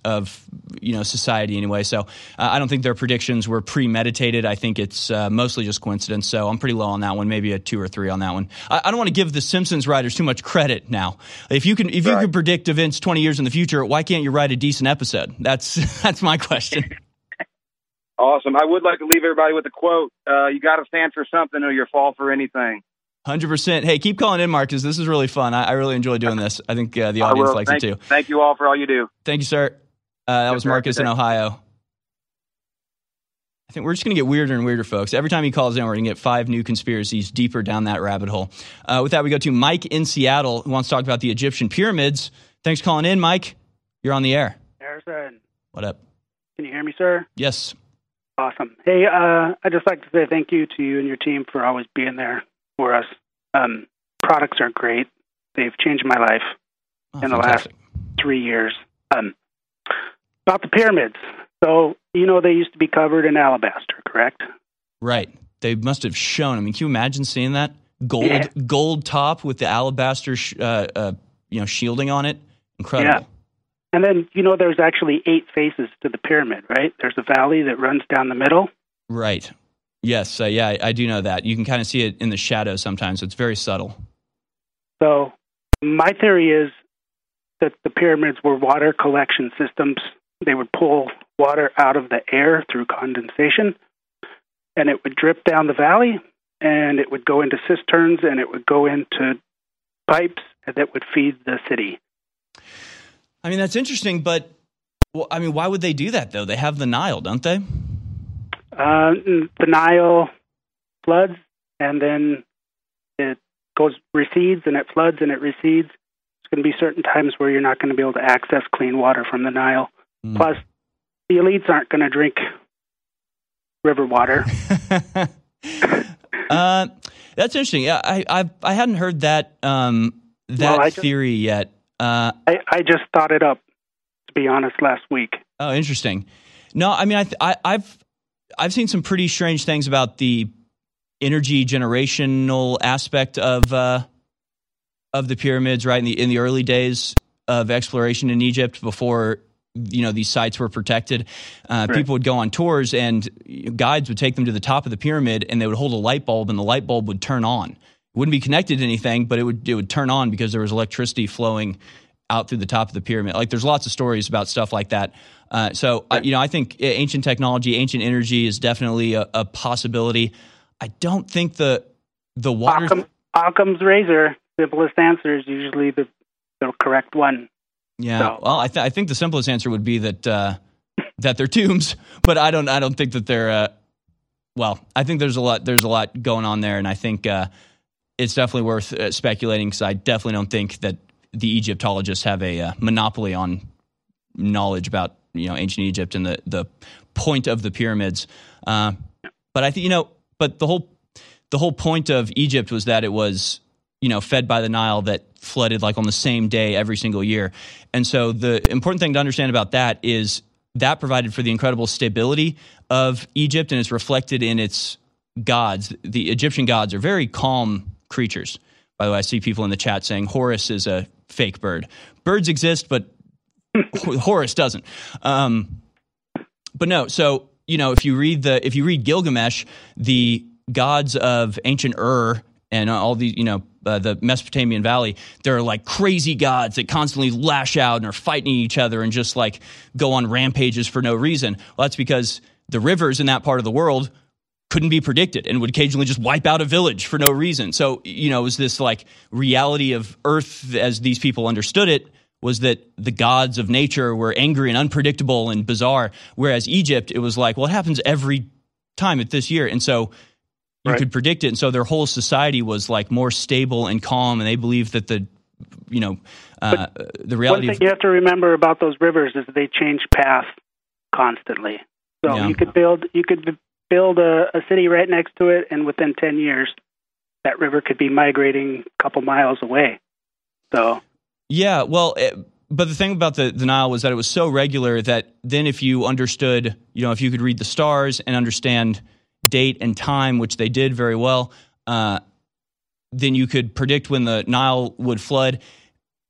of you know society anyway. So uh, I don't think their predictions were premeditated. I think it's uh, mostly just coincidence. So I'm pretty low on that one, maybe a two or three on that one. I, I don't want to give the Simpsons writers too much credit now. If you can if you can predict events 20 years in the future, why can't you write a decent episode? That's that's my question. Awesome. I would like to leave everybody with a quote. Uh, you got to stand for something, or you'll fall for anything. Hundred percent. Hey, keep calling in, Marcus. This is really fun. I, I really enjoy doing this. I think uh, the audience likes thank, it too. Thank you all for all you do. Thank you, sir. Uh, that was sir. Have a Marcus in. Ohio. I think we're just going to get weirder and weirder, folks. Every time he calls in, we're going to get five new conspiracies deeper down that rabbit hole. Uh, with that, we go to Mike in Seattle who wants to talk about the Egyptian pyramids. Thanks for calling in, Mike. You're on the air. Harrison, What up? can you hear me, sir? Yes. Awesome. Hey, uh, I'd just like to say thank you to you and your team for always being there for us. Um, products are great. They've changed my life in the last three years. Um, about the pyramids. So, you know, they used to be covered in alabaster, correct? Right. They must have shone. I mean, can you imagine seeing that gold Yeah. gold top with the alabaster, sh- uh, uh, you know, shielding on it? Incredible. Yeah. And then, you know, there's actually eight faces to the pyramid, right? There's a valley that runs down the middle. Right. Yes. Uh, yeah, I, I do know that. You can kind of see it in the shadow sometimes. It's very subtle. So, my theory is that the pyramids were water collection systems. They would pull water out of the air through condensation, and it would drip down the valley, and it would go into cisterns, and it would go into pipes that would feed the city. I mean, that's interesting, but well, I mean, why would they do that though? They have the Nile, don't they? Uh, the Nile floods, and then it goes recedes, and it floods, and it recedes. There's going to be certain times where you're not going to be able to access clean water from the Nile. Plus, the elites aren't going to drink river water. Uh, that's interesting. Yeah, I I, I hadn't heard that um, that Well, I just- theory yet. Uh, I, I just thought it up, to be honest, last week. oh, interesting. No, I mean, I, th- I I've I've seen some pretty strange things about the energy generational aspect of uh, of the pyramids, right? In the in the early days of exploration in Egypt, before you know these sites were protected, uh, Right. people would go on tours, and guides would take them to the top of the pyramid, and they would hold a light bulb, and the light bulb would turn on. It wouldn't be connected to anything, but it would it would turn on because there was electricity flowing out through the top of the pyramid. Like there's lots of stories about stuff like that. Uh, so uh, you know, I think ancient technology, ancient energy is definitely a, a possibility. I don't think the the water. Occam, Occam's razor, simplest answer is usually the, the correct one. Yeah. Well, I, th- I think the simplest answer would be that uh, that they're tombs, but I don't I don't think that they're. Uh, well, I think there's a lot there's a lot going on there, and I think uh, it's definitely worth uh, speculating because I definitely don't think that the Egyptologists have a uh, monopoly on knowledge about you know ancient Egypt and the the point of the pyramids. Uh, but I think you know, but the whole the whole point of Egypt was that it was you know fed by the Nile that flooded like on the same day every single year. And so the important thing to understand about that is that provided for the incredible stability of Egypt and it's reflected in its gods. The Egyptian gods are very calm creatures. By the way, I see people in the chat saying Horus is a fake bird. Birds exist, but Horus doesn't. Um, but no, so you know, if you read the if you read Gilgamesh, the gods of ancient Ur and all these, you know, uh, the Mesopotamian Valley, they're like crazy gods that constantly lash out and are fighting each other and just like go on rampages for no reason. Well, that's because the rivers in that part of the world couldn't be predicted and would occasionally just wipe out a village for no reason. So, you know, it was this like reality of Earth as these people understood it was that the gods of nature were angry and unpredictable and bizarre. Whereas Egypt, it was like, well, it happens every time at this year. And so you right. could predict it. And so their whole society was like more stable and calm. And they believed that the, you know, uh, the reality One thing of, you have to remember about those rivers is they change path constantly. So yeah. you could build, you could build a, a city right next to it, and within 10 years, that river could be migrating a couple miles away. So yeah, well, it, but the thing about the, the Nile was that it was so regular that then if you understood, you know, if you could read the stars and understand date and time, which they did very well, uh, then you could predict when the Nile would flood.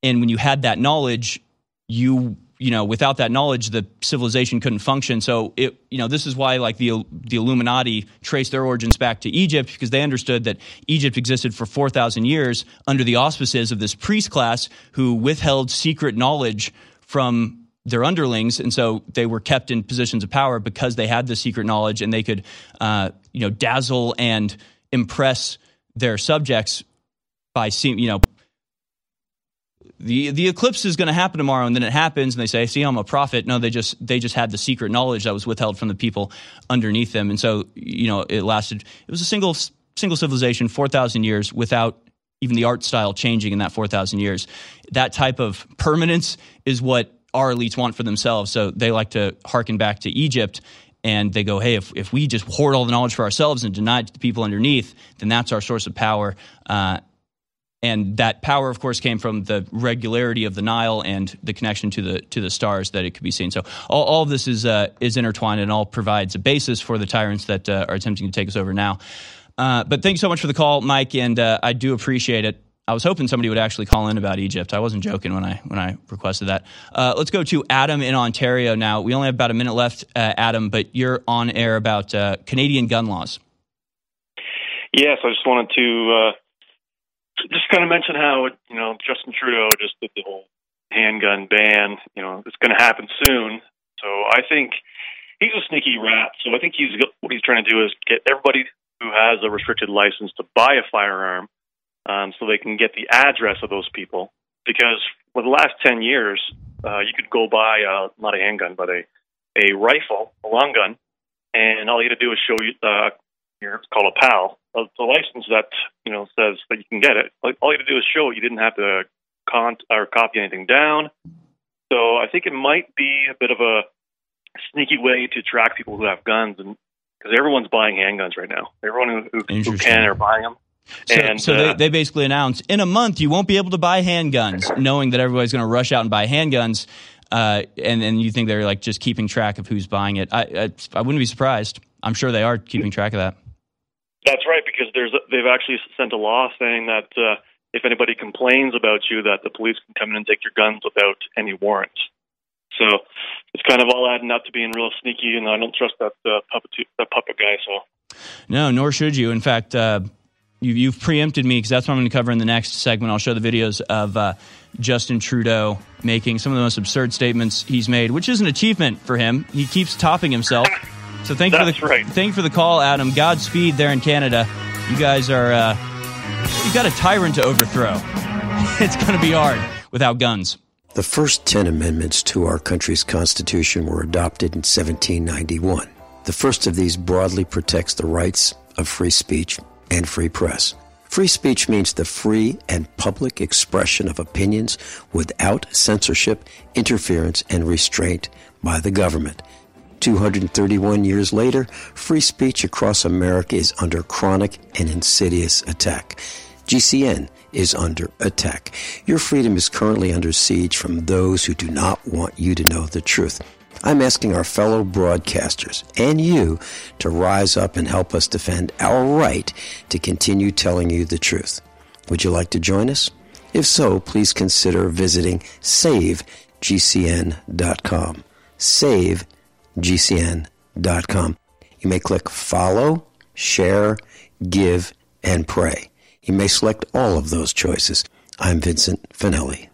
And when you had that knowledge, you you know, without that knowledge, the civilization couldn't function. So it, you know, this is why like the the Illuminati traced their origins back to Egypt because they understood that Egypt existed for four thousand years under the auspices of this priest class who withheld secret knowledge from their underlings, and so they were kept in positions of power because they had the secret knowledge and they could, uh, you know, dazzle and impress their subjects by seeing, you know, the the eclipse is going to happen tomorrow and then it happens and they say see i'm a prophet. No they just they just had the secret knowledge that was withheld from the people underneath them and so you know it lasted it was a single single civilization 4000 years without even the art style changing in that 4000 years. That type of permanence is what our elites want for themselves so they like to harken back to egypt and they go, hey, if, if we just hoard all the knowledge for ourselves and deny it to the people underneath, then that's our source of power. Uh, and that power, of course, came from the regularity of the Nile and the connection to the to the stars that it could be seen. So all, all of this is uh, is intertwined and all provides a basis for the tyrants that uh, are attempting to take us over now. Uh, but thank you so much for the call, Mike, and uh, I do appreciate it. I was hoping somebody would actually call in about Egypt. I wasn't joking when I when I requested that. Uh, let's go to Adam in Ontario now. We only have about a minute left, uh, Adam, but you're on air about Canadian gun laws. Yes, I just wanted to just kind of mention how you know Justin Trudeau just did the whole handgun ban. You know, it's going to happen soon. So I think he's a sneaky rat. So I think he's what he's trying to do is get everybody who has a restricted license to buy a firearm, um, so they can get the address of those people. Because for the last ten years, uh, you could go buy a, not a handgun, but a a rifle, a long gun, and all you had to do is show you uh. It's called a PAL, a, a license that you know says that you can get it. Like, all you had to do is show it. You didn't have to con or copy anything down. So I think it might be a bit of a sneaky way to track people who have guns, and because everyone's buying handguns right now, everyone who, who, who can are buying them. So, and, so uh, they, they basically announced in a month you won't be able to buy handguns, knowing that everybody's going to rush out and buy handguns, uh, and then you think they're like just keeping track of who's buying it. I, I, I wouldn't be surprised. I'm sure they are keeping track of that. That's right, because there's they've actually sent a law saying that uh, if anybody complains about you, that the police can come in and take your guns without any warrant. So it's kind of all adding up to being real sneaky, and I don't trust that uh, puppet that puppet guy. So no, nor should you. In fact. Uh, you, have preempted me because that's what I'm going to cover in the next segment. I'll show the videos of uh, Justin Trudeau making some of the most absurd statements he's made, which is an achievement for him. He keeps topping himself. So thank you for the right. thank you for the call, Adam. Godspeed there in Canada. You guys are uh, you got a tyrant to overthrow. it's going to be hard without guns. The first 10 amendments to our country's constitution were adopted in 1791. The first of these broadly protects the rights of free speech and free press. Free speech means the free and public expression of opinions without censorship, interference, and restraint by the government 231 years later, free speech across America is under chronic and insidious attack. GCN is under attack. Your freedom is currently under siege from those who do not want you to know the truth. I'm asking our fellow broadcasters and you to rise up and help us defend our right to continue telling you the truth. Would you like to join us? If so, please consider visiting savegcn.com. Savegcn.com. You may click follow, share, give, and pray. You may select all of those choices. I'm Vincent Finelli.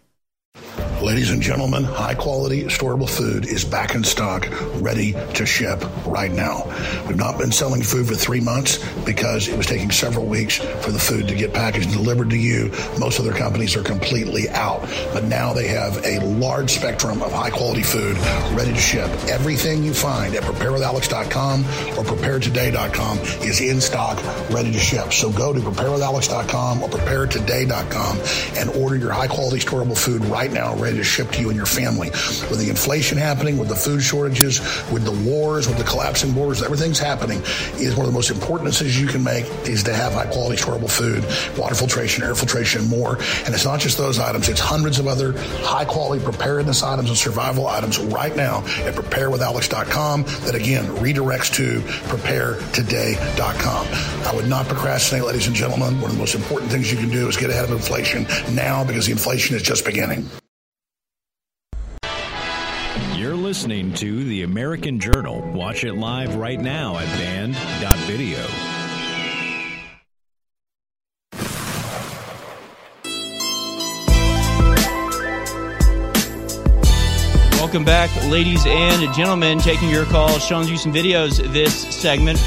Ladies and gentlemen, high quality storable food is back in stock, ready to ship right now. We've not been selling food for three months because it was taking several weeks for the food to get packaged and delivered to you. Most other companies are completely out, but now they have a large spectrum of high quality food ready to ship. Everything you find at preparewithalex.com or preparetoday.com is in stock, ready to ship. So go to preparewithalex.com or preparetoday.com and order your high quality storable food right now, ready to ship to you and your family. With the inflation happening, with the food shortages, with the wars, with the collapsing borders, everything's happening. Is one of the most important decisions you can make is to have high quality storable food, water filtration, air filtration, and more. And it's not just those items; it's hundreds of other high quality preparedness items and survival items right now at preparewithalex.com. That again redirects to preparetoday.com. I would not procrastinate, ladies and gentlemen. One of the most important things you can do is get ahead of inflation now because the inflation is just beginning. Listening to The American Journal. Watch it live right now at banned.video. Welcome back, ladies and gentlemen. Taking your calls, showing you some videos this segment.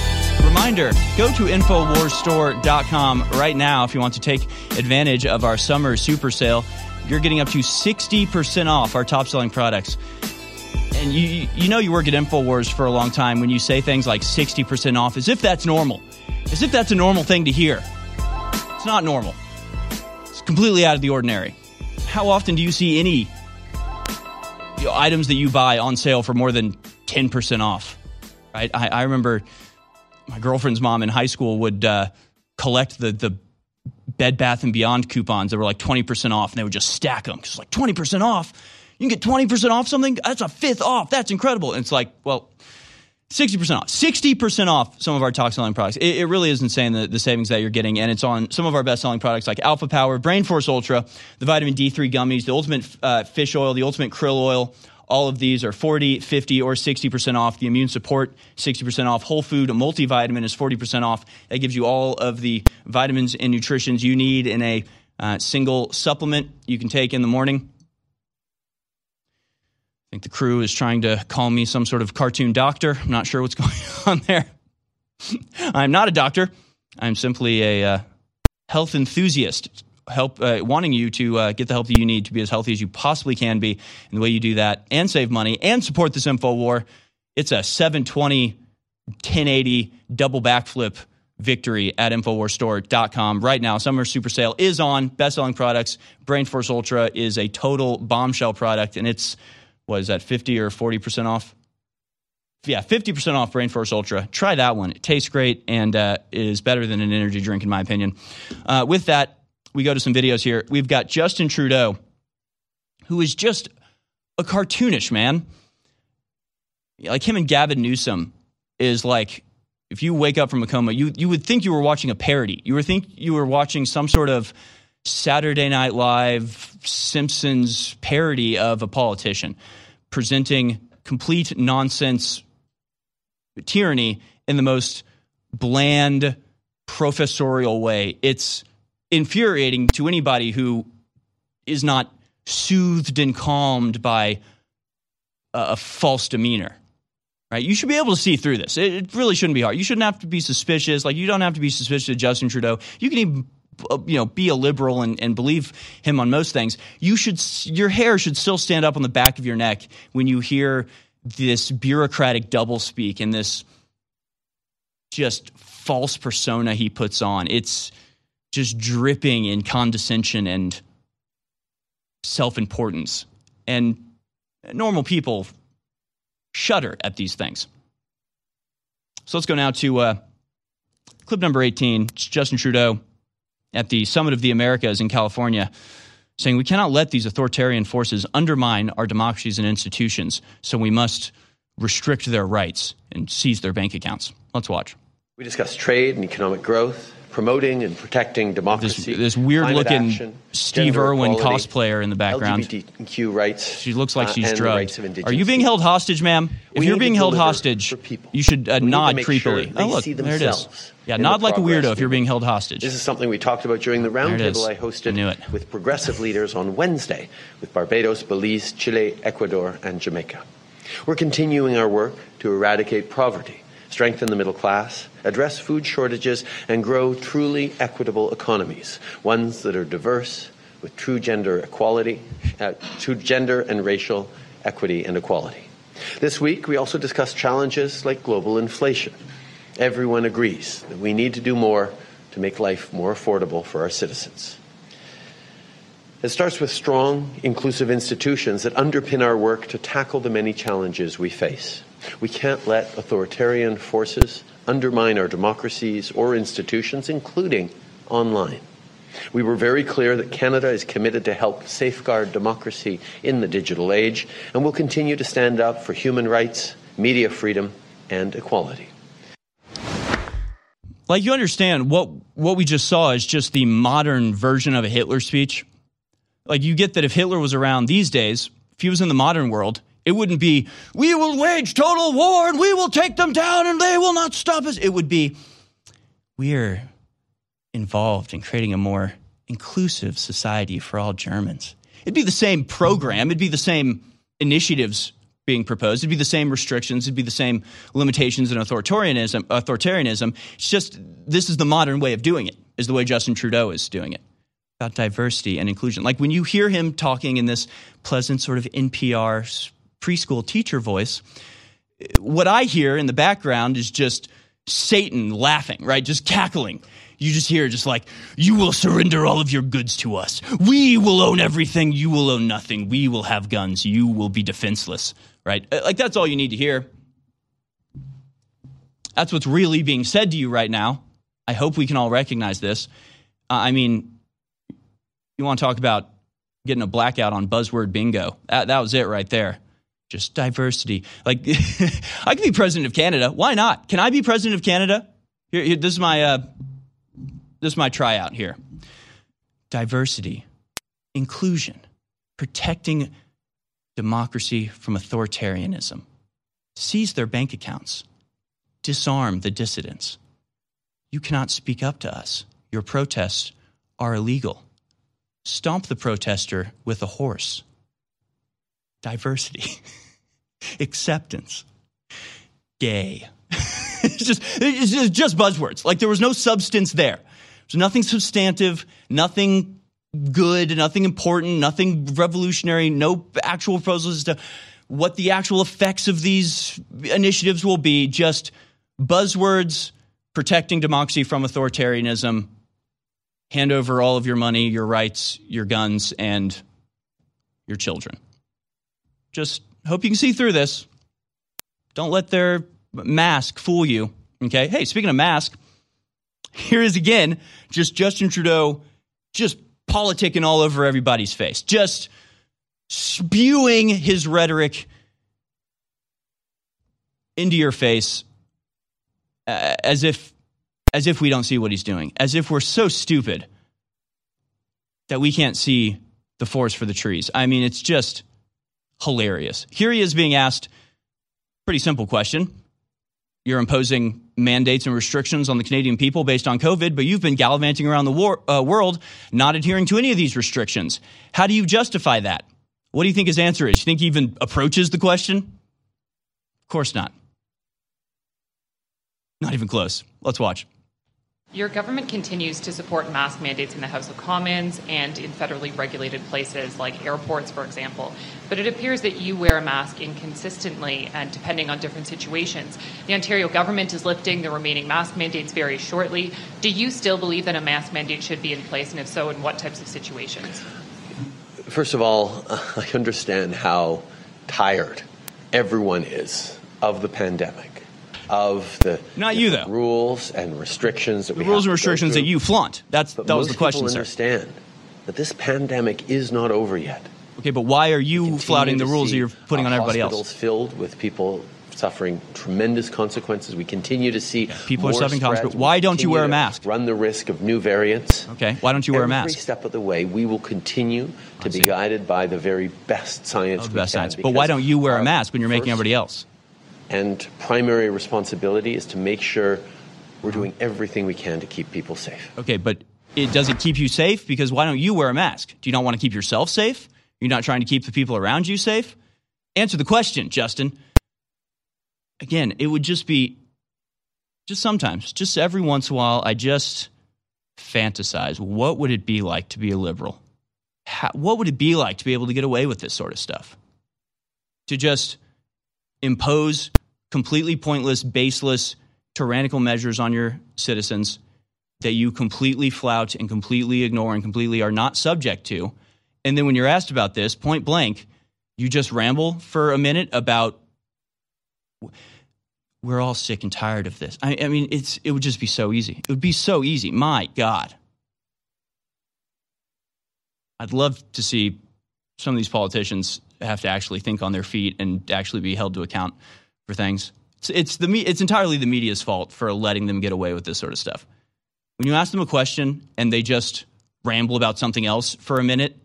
Reminder go to InfoWarsStore.com right now if you want to take advantage of our summer super sale. You're getting up to 60% off our top selling products. And you, you know you work at InfoWars for a long time when you say things like 60% off as if that's normal, as if that's a normal thing to hear. It's not normal, it's completely out of the ordinary. How often do you see any you know, items that you buy on sale for more than 10% off, right? I, I remember my girlfriend's mom in high school would uh, collect the, the Bed Bath and Beyond coupons that were like 20% off and they would just stack them because like 20% off. You can get 20% off something? That's a fifth off. That's incredible. And it's like, well, 60% off. 60% off some of our top selling products. It, it, really is insane the, the savings that you're getting. And it's on some of our best selling products like Alpha Power, Brain Force Ultra, the vitamin D3 gummies, the ultimate uh, fish oil, the ultimate krill oil. All of these are 40, 50, or 60% off. The immune support, 60% off. Whole food multivitamin is 40% off. That gives you all of the vitamins and nutritions you need in a uh, single supplement you can take in the morning. I think the crew is trying to call me some sort of cartoon doctor. I'm not sure what's going on there. I'm not a doctor. I'm simply a uh, health enthusiast, help uh, wanting you to uh, get the help that you need to be as healthy as you possibly can be. And the way you do that and save money and support this info war, it's a 720 1080 double backflip victory at InfoWarsStore.com right now. Summer Super Sale is on. Best selling products. Brain Force Ultra is a total bombshell product, and it's was that 50 or 40% off? Yeah, 50% off Brain Force Ultra. Try that one. It tastes great and uh, is better than an energy drink, in my opinion. Uh, with that, we go to some videos here. We've got Justin Trudeau, who is just a cartoonish man. Like him and Gavin Newsom is like, if you wake up from a coma, you, you would think you were watching a parody. You would think you were watching some sort of Saturday Night Live Simpsons parody of a politician presenting complete nonsense tyranny in the most bland professorial way. It's infuriating to anybody who is not soothed and calmed by a, false demeanor. Right? You should be able to see through this. It, really shouldn't be hard. You shouldn't have to be suspicious. Like you don't have to be suspicious of Justin Trudeau. You can even you know be a liberal and, and believe him on most things you should your hair should still stand up on the back of your neck when you hear this bureaucratic doublespeak and this just false persona he puts on it's just dripping in condescension and self-importance and normal people shudder at these things. So let's go now to uh, clip number 18. It's Justin Trudeau at the Summit of the Americas in California saying we cannot let these authoritarian forces undermine our democracies and institutions, so we must restrict their rights and seize their bank accounts. Let's watch. We discussed trade and economic growth, promoting and protecting democracy. This, this weird looking action, Steve Irwin equality, cosplayer in the background. LGBTQ rights. She looks like uh, she's the drugged. rights of indigenous Are you being held hostage, ma'am? If We you're being held hostage, you should uh, We need to nod sure creepily. they oh, look, there it is. Yeah, nod like a weirdo if you're being held hostage. This is something we talked about during the There it is. roundtable I hosted it. with progressive leaders on Wednesday with Barbados, Belize, Chile, Ecuador, and Jamaica. We're continuing our work to eradicate poverty, strengthen the middle class, address food shortages, and grow truly equitable economies, ones that are diverse, with true gender equality, uh, true gender and racial equity and equality. This week, we also discussed challenges like global inflation. Everyone agrees that we need to do more to make life more affordable for our citizens. It starts with strong, inclusive institutions that underpin our work to tackle the many challenges we face. We can't let authoritarian forces undermine our democracies or institutions, including online. We were very clear that Canada is committed to help safeguard democracy in the digital age and will continue to stand up for human rights, media freedom, and equality. Like you understand what what we just saw is just the modern version of a Hitler speech. Like you get that if Hitler was around these days, if he was in the modern world, it wouldn't be we will wage total war and we will take them down and they will not stop us. It would be we are involved in creating a more inclusive society for all Germans. It'd be the same program, it'd be the same initiatives being proposed, it'd be the same restrictions, it'd be the same limitations and authoritarianism. Authoritarianism. It's just this is the modern way of doing it. Is the way Justin Trudeau is doing it about diversity and inclusion. Like when you hear him talking in this pleasant sort of NPR preschool teacher voice, what I hear in the background is just Satan laughing, right? Just cackling. You just hear just like, you will surrender all of your goods to us. We will own everything. You will own nothing. We will have guns. You will be defenseless, right? Uh, Like that's all you need to hear. That's what's really being said to you right now. I hope we can all recognize this. Uh, I mean, you want to talk about getting a blackout on buzzword bingo. That, that was it right there. Just diversity. Like, I could be president of Canada. Why not? Can I be president of Canada? Here, here this is my uh, this is my tryout here. Diversity, inclusion, protecting democracy from authoritarianism, seize their bank accounts, disarm the dissidents. You cannot speak up to us. Your protests are illegal stomp the protester with a horse. Diversity, acceptance, gay. it's just it's just, buzzwords. Like there was no substance there. There's nothing substantive, nothing good, nothing important, nothing revolutionary, no actual proposals as to what the actual effects of these initiatives will be. Just buzzwords protecting democracy from authoritarianism, hand over all of your money, your rights, your guns, and your children. Just hope you can see through this. Don't let their mask fool you. Okay. Hey, speaking of mask, here is again just Justin Trudeau just politicking all over everybody's face, just spewing his rhetoric into your face uh, as if as if we don't see what he's doing, as if we're so stupid that we can't see the forest for the trees. I mean, it's just hilarious. Here he is being asked pretty simple question. You're imposing mandates and restrictions on the Canadian people based on COVID, but you've been gallivanting around the war, uh, world not adhering to any of these restrictions. How do you justify that? What do you think his answer is? You think he even approaches the question? Of course not. Not even close. Let's watch. Your government continues to support mask mandates in the House of Commons and in federally regulated places like airports, for example. But it appears that you wear a mask inconsistently and depending on different situations. The Ontario government is lifting the remaining mask mandates very shortly. Do you still believe that a mask mandate should be in place? And if so, in what types of situations? First of all, I understand how tired everyone is of the pandemic, of the Not you, though rules and restrictions that The rules and restrictions that you flaunt. That's But that was the question, people sir. understand that this pandemic is not over yet. Okay, but why are you flouting the rules that you're putting on everybody else? hospitals filled with people suffering tremendous consequences. We continue to see people are suffering consequences. Why don't you wear a mask? Run the risk of new variants. Okay, why don't you wear a mask? Every step of the way, we will continue to be guided by the very best science. Of the we best science. But why don't you wear a mask when you're making everybody else? And primary responsibility is to make sure we're doing everything we can to keep people safe. Okay, but it does it keep you safe? Because why don't you wear a mask? Do you not want to keep yourself safe? You're not trying to keep the people around you safe? Answer the question, Justin. Again, it would just be just sometimes, just every once in a while, I just fantasize what would it be like to be a liberal? How, what would it be like to be able to get away with this sort of stuff? To just impose completely pointless, baseless, tyrannical measures on your citizens that you completely flout and completely ignore and completely are not subject to. And then when you're asked about this, point blank, you just ramble for a minute about we're all sick and tired of this. I, I mean, it's it would just be so easy. It would be so easy. My God. I'd love to see some of these politicians have to actually think on their feet and actually be held to account for things. It's, it's the it's entirely the media's fault for letting them get away with this sort of stuff. When you ask them a question and they just ramble about something else for a minute,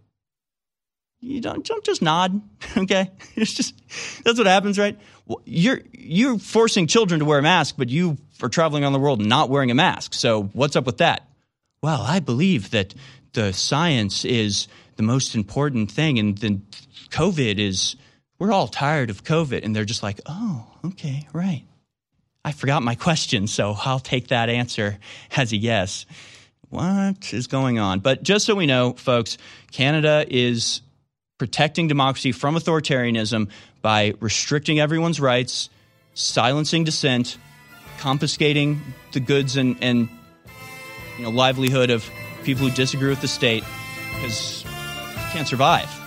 you don't, don't just nod, okay? It's just that's what happens, right? You're you're forcing children to wear a mask, but you are traveling around the world not wearing a mask. So what's up with that? Well, I believe that the science is the most important thing, and then COVID is. We're all tired of COVID, and they're just like, oh, okay, right. I forgot my question, so I'll take that answer as a yes. What is going on? But just so we know, folks, Canada is protecting democracy from authoritarianism by restricting everyone's rights, silencing dissent, confiscating the goods and, and you know livelihood of people who disagree with the state, because can't survive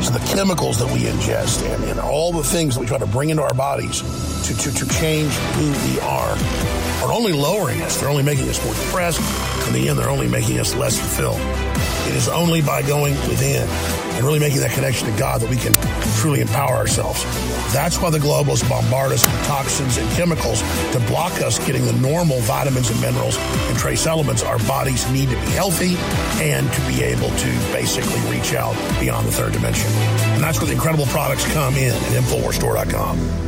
So the chemicals that we ingest and, and all the things that we try to bring into our bodies to, to, to change who we are are only lowering us. They're only making us more depressed. In the end, they're only making us less fulfilled. It is only by going within and really making that connection to God that we can truly empower ourselves. That's why the globalists bombard us with toxins and chemicals to block us getting the normal vitamins and minerals and trace elements our bodies need to be healthy and to be able to basically reach out beyond the third dimension. And that's where the incredible products come in at InfoWarsStore.com.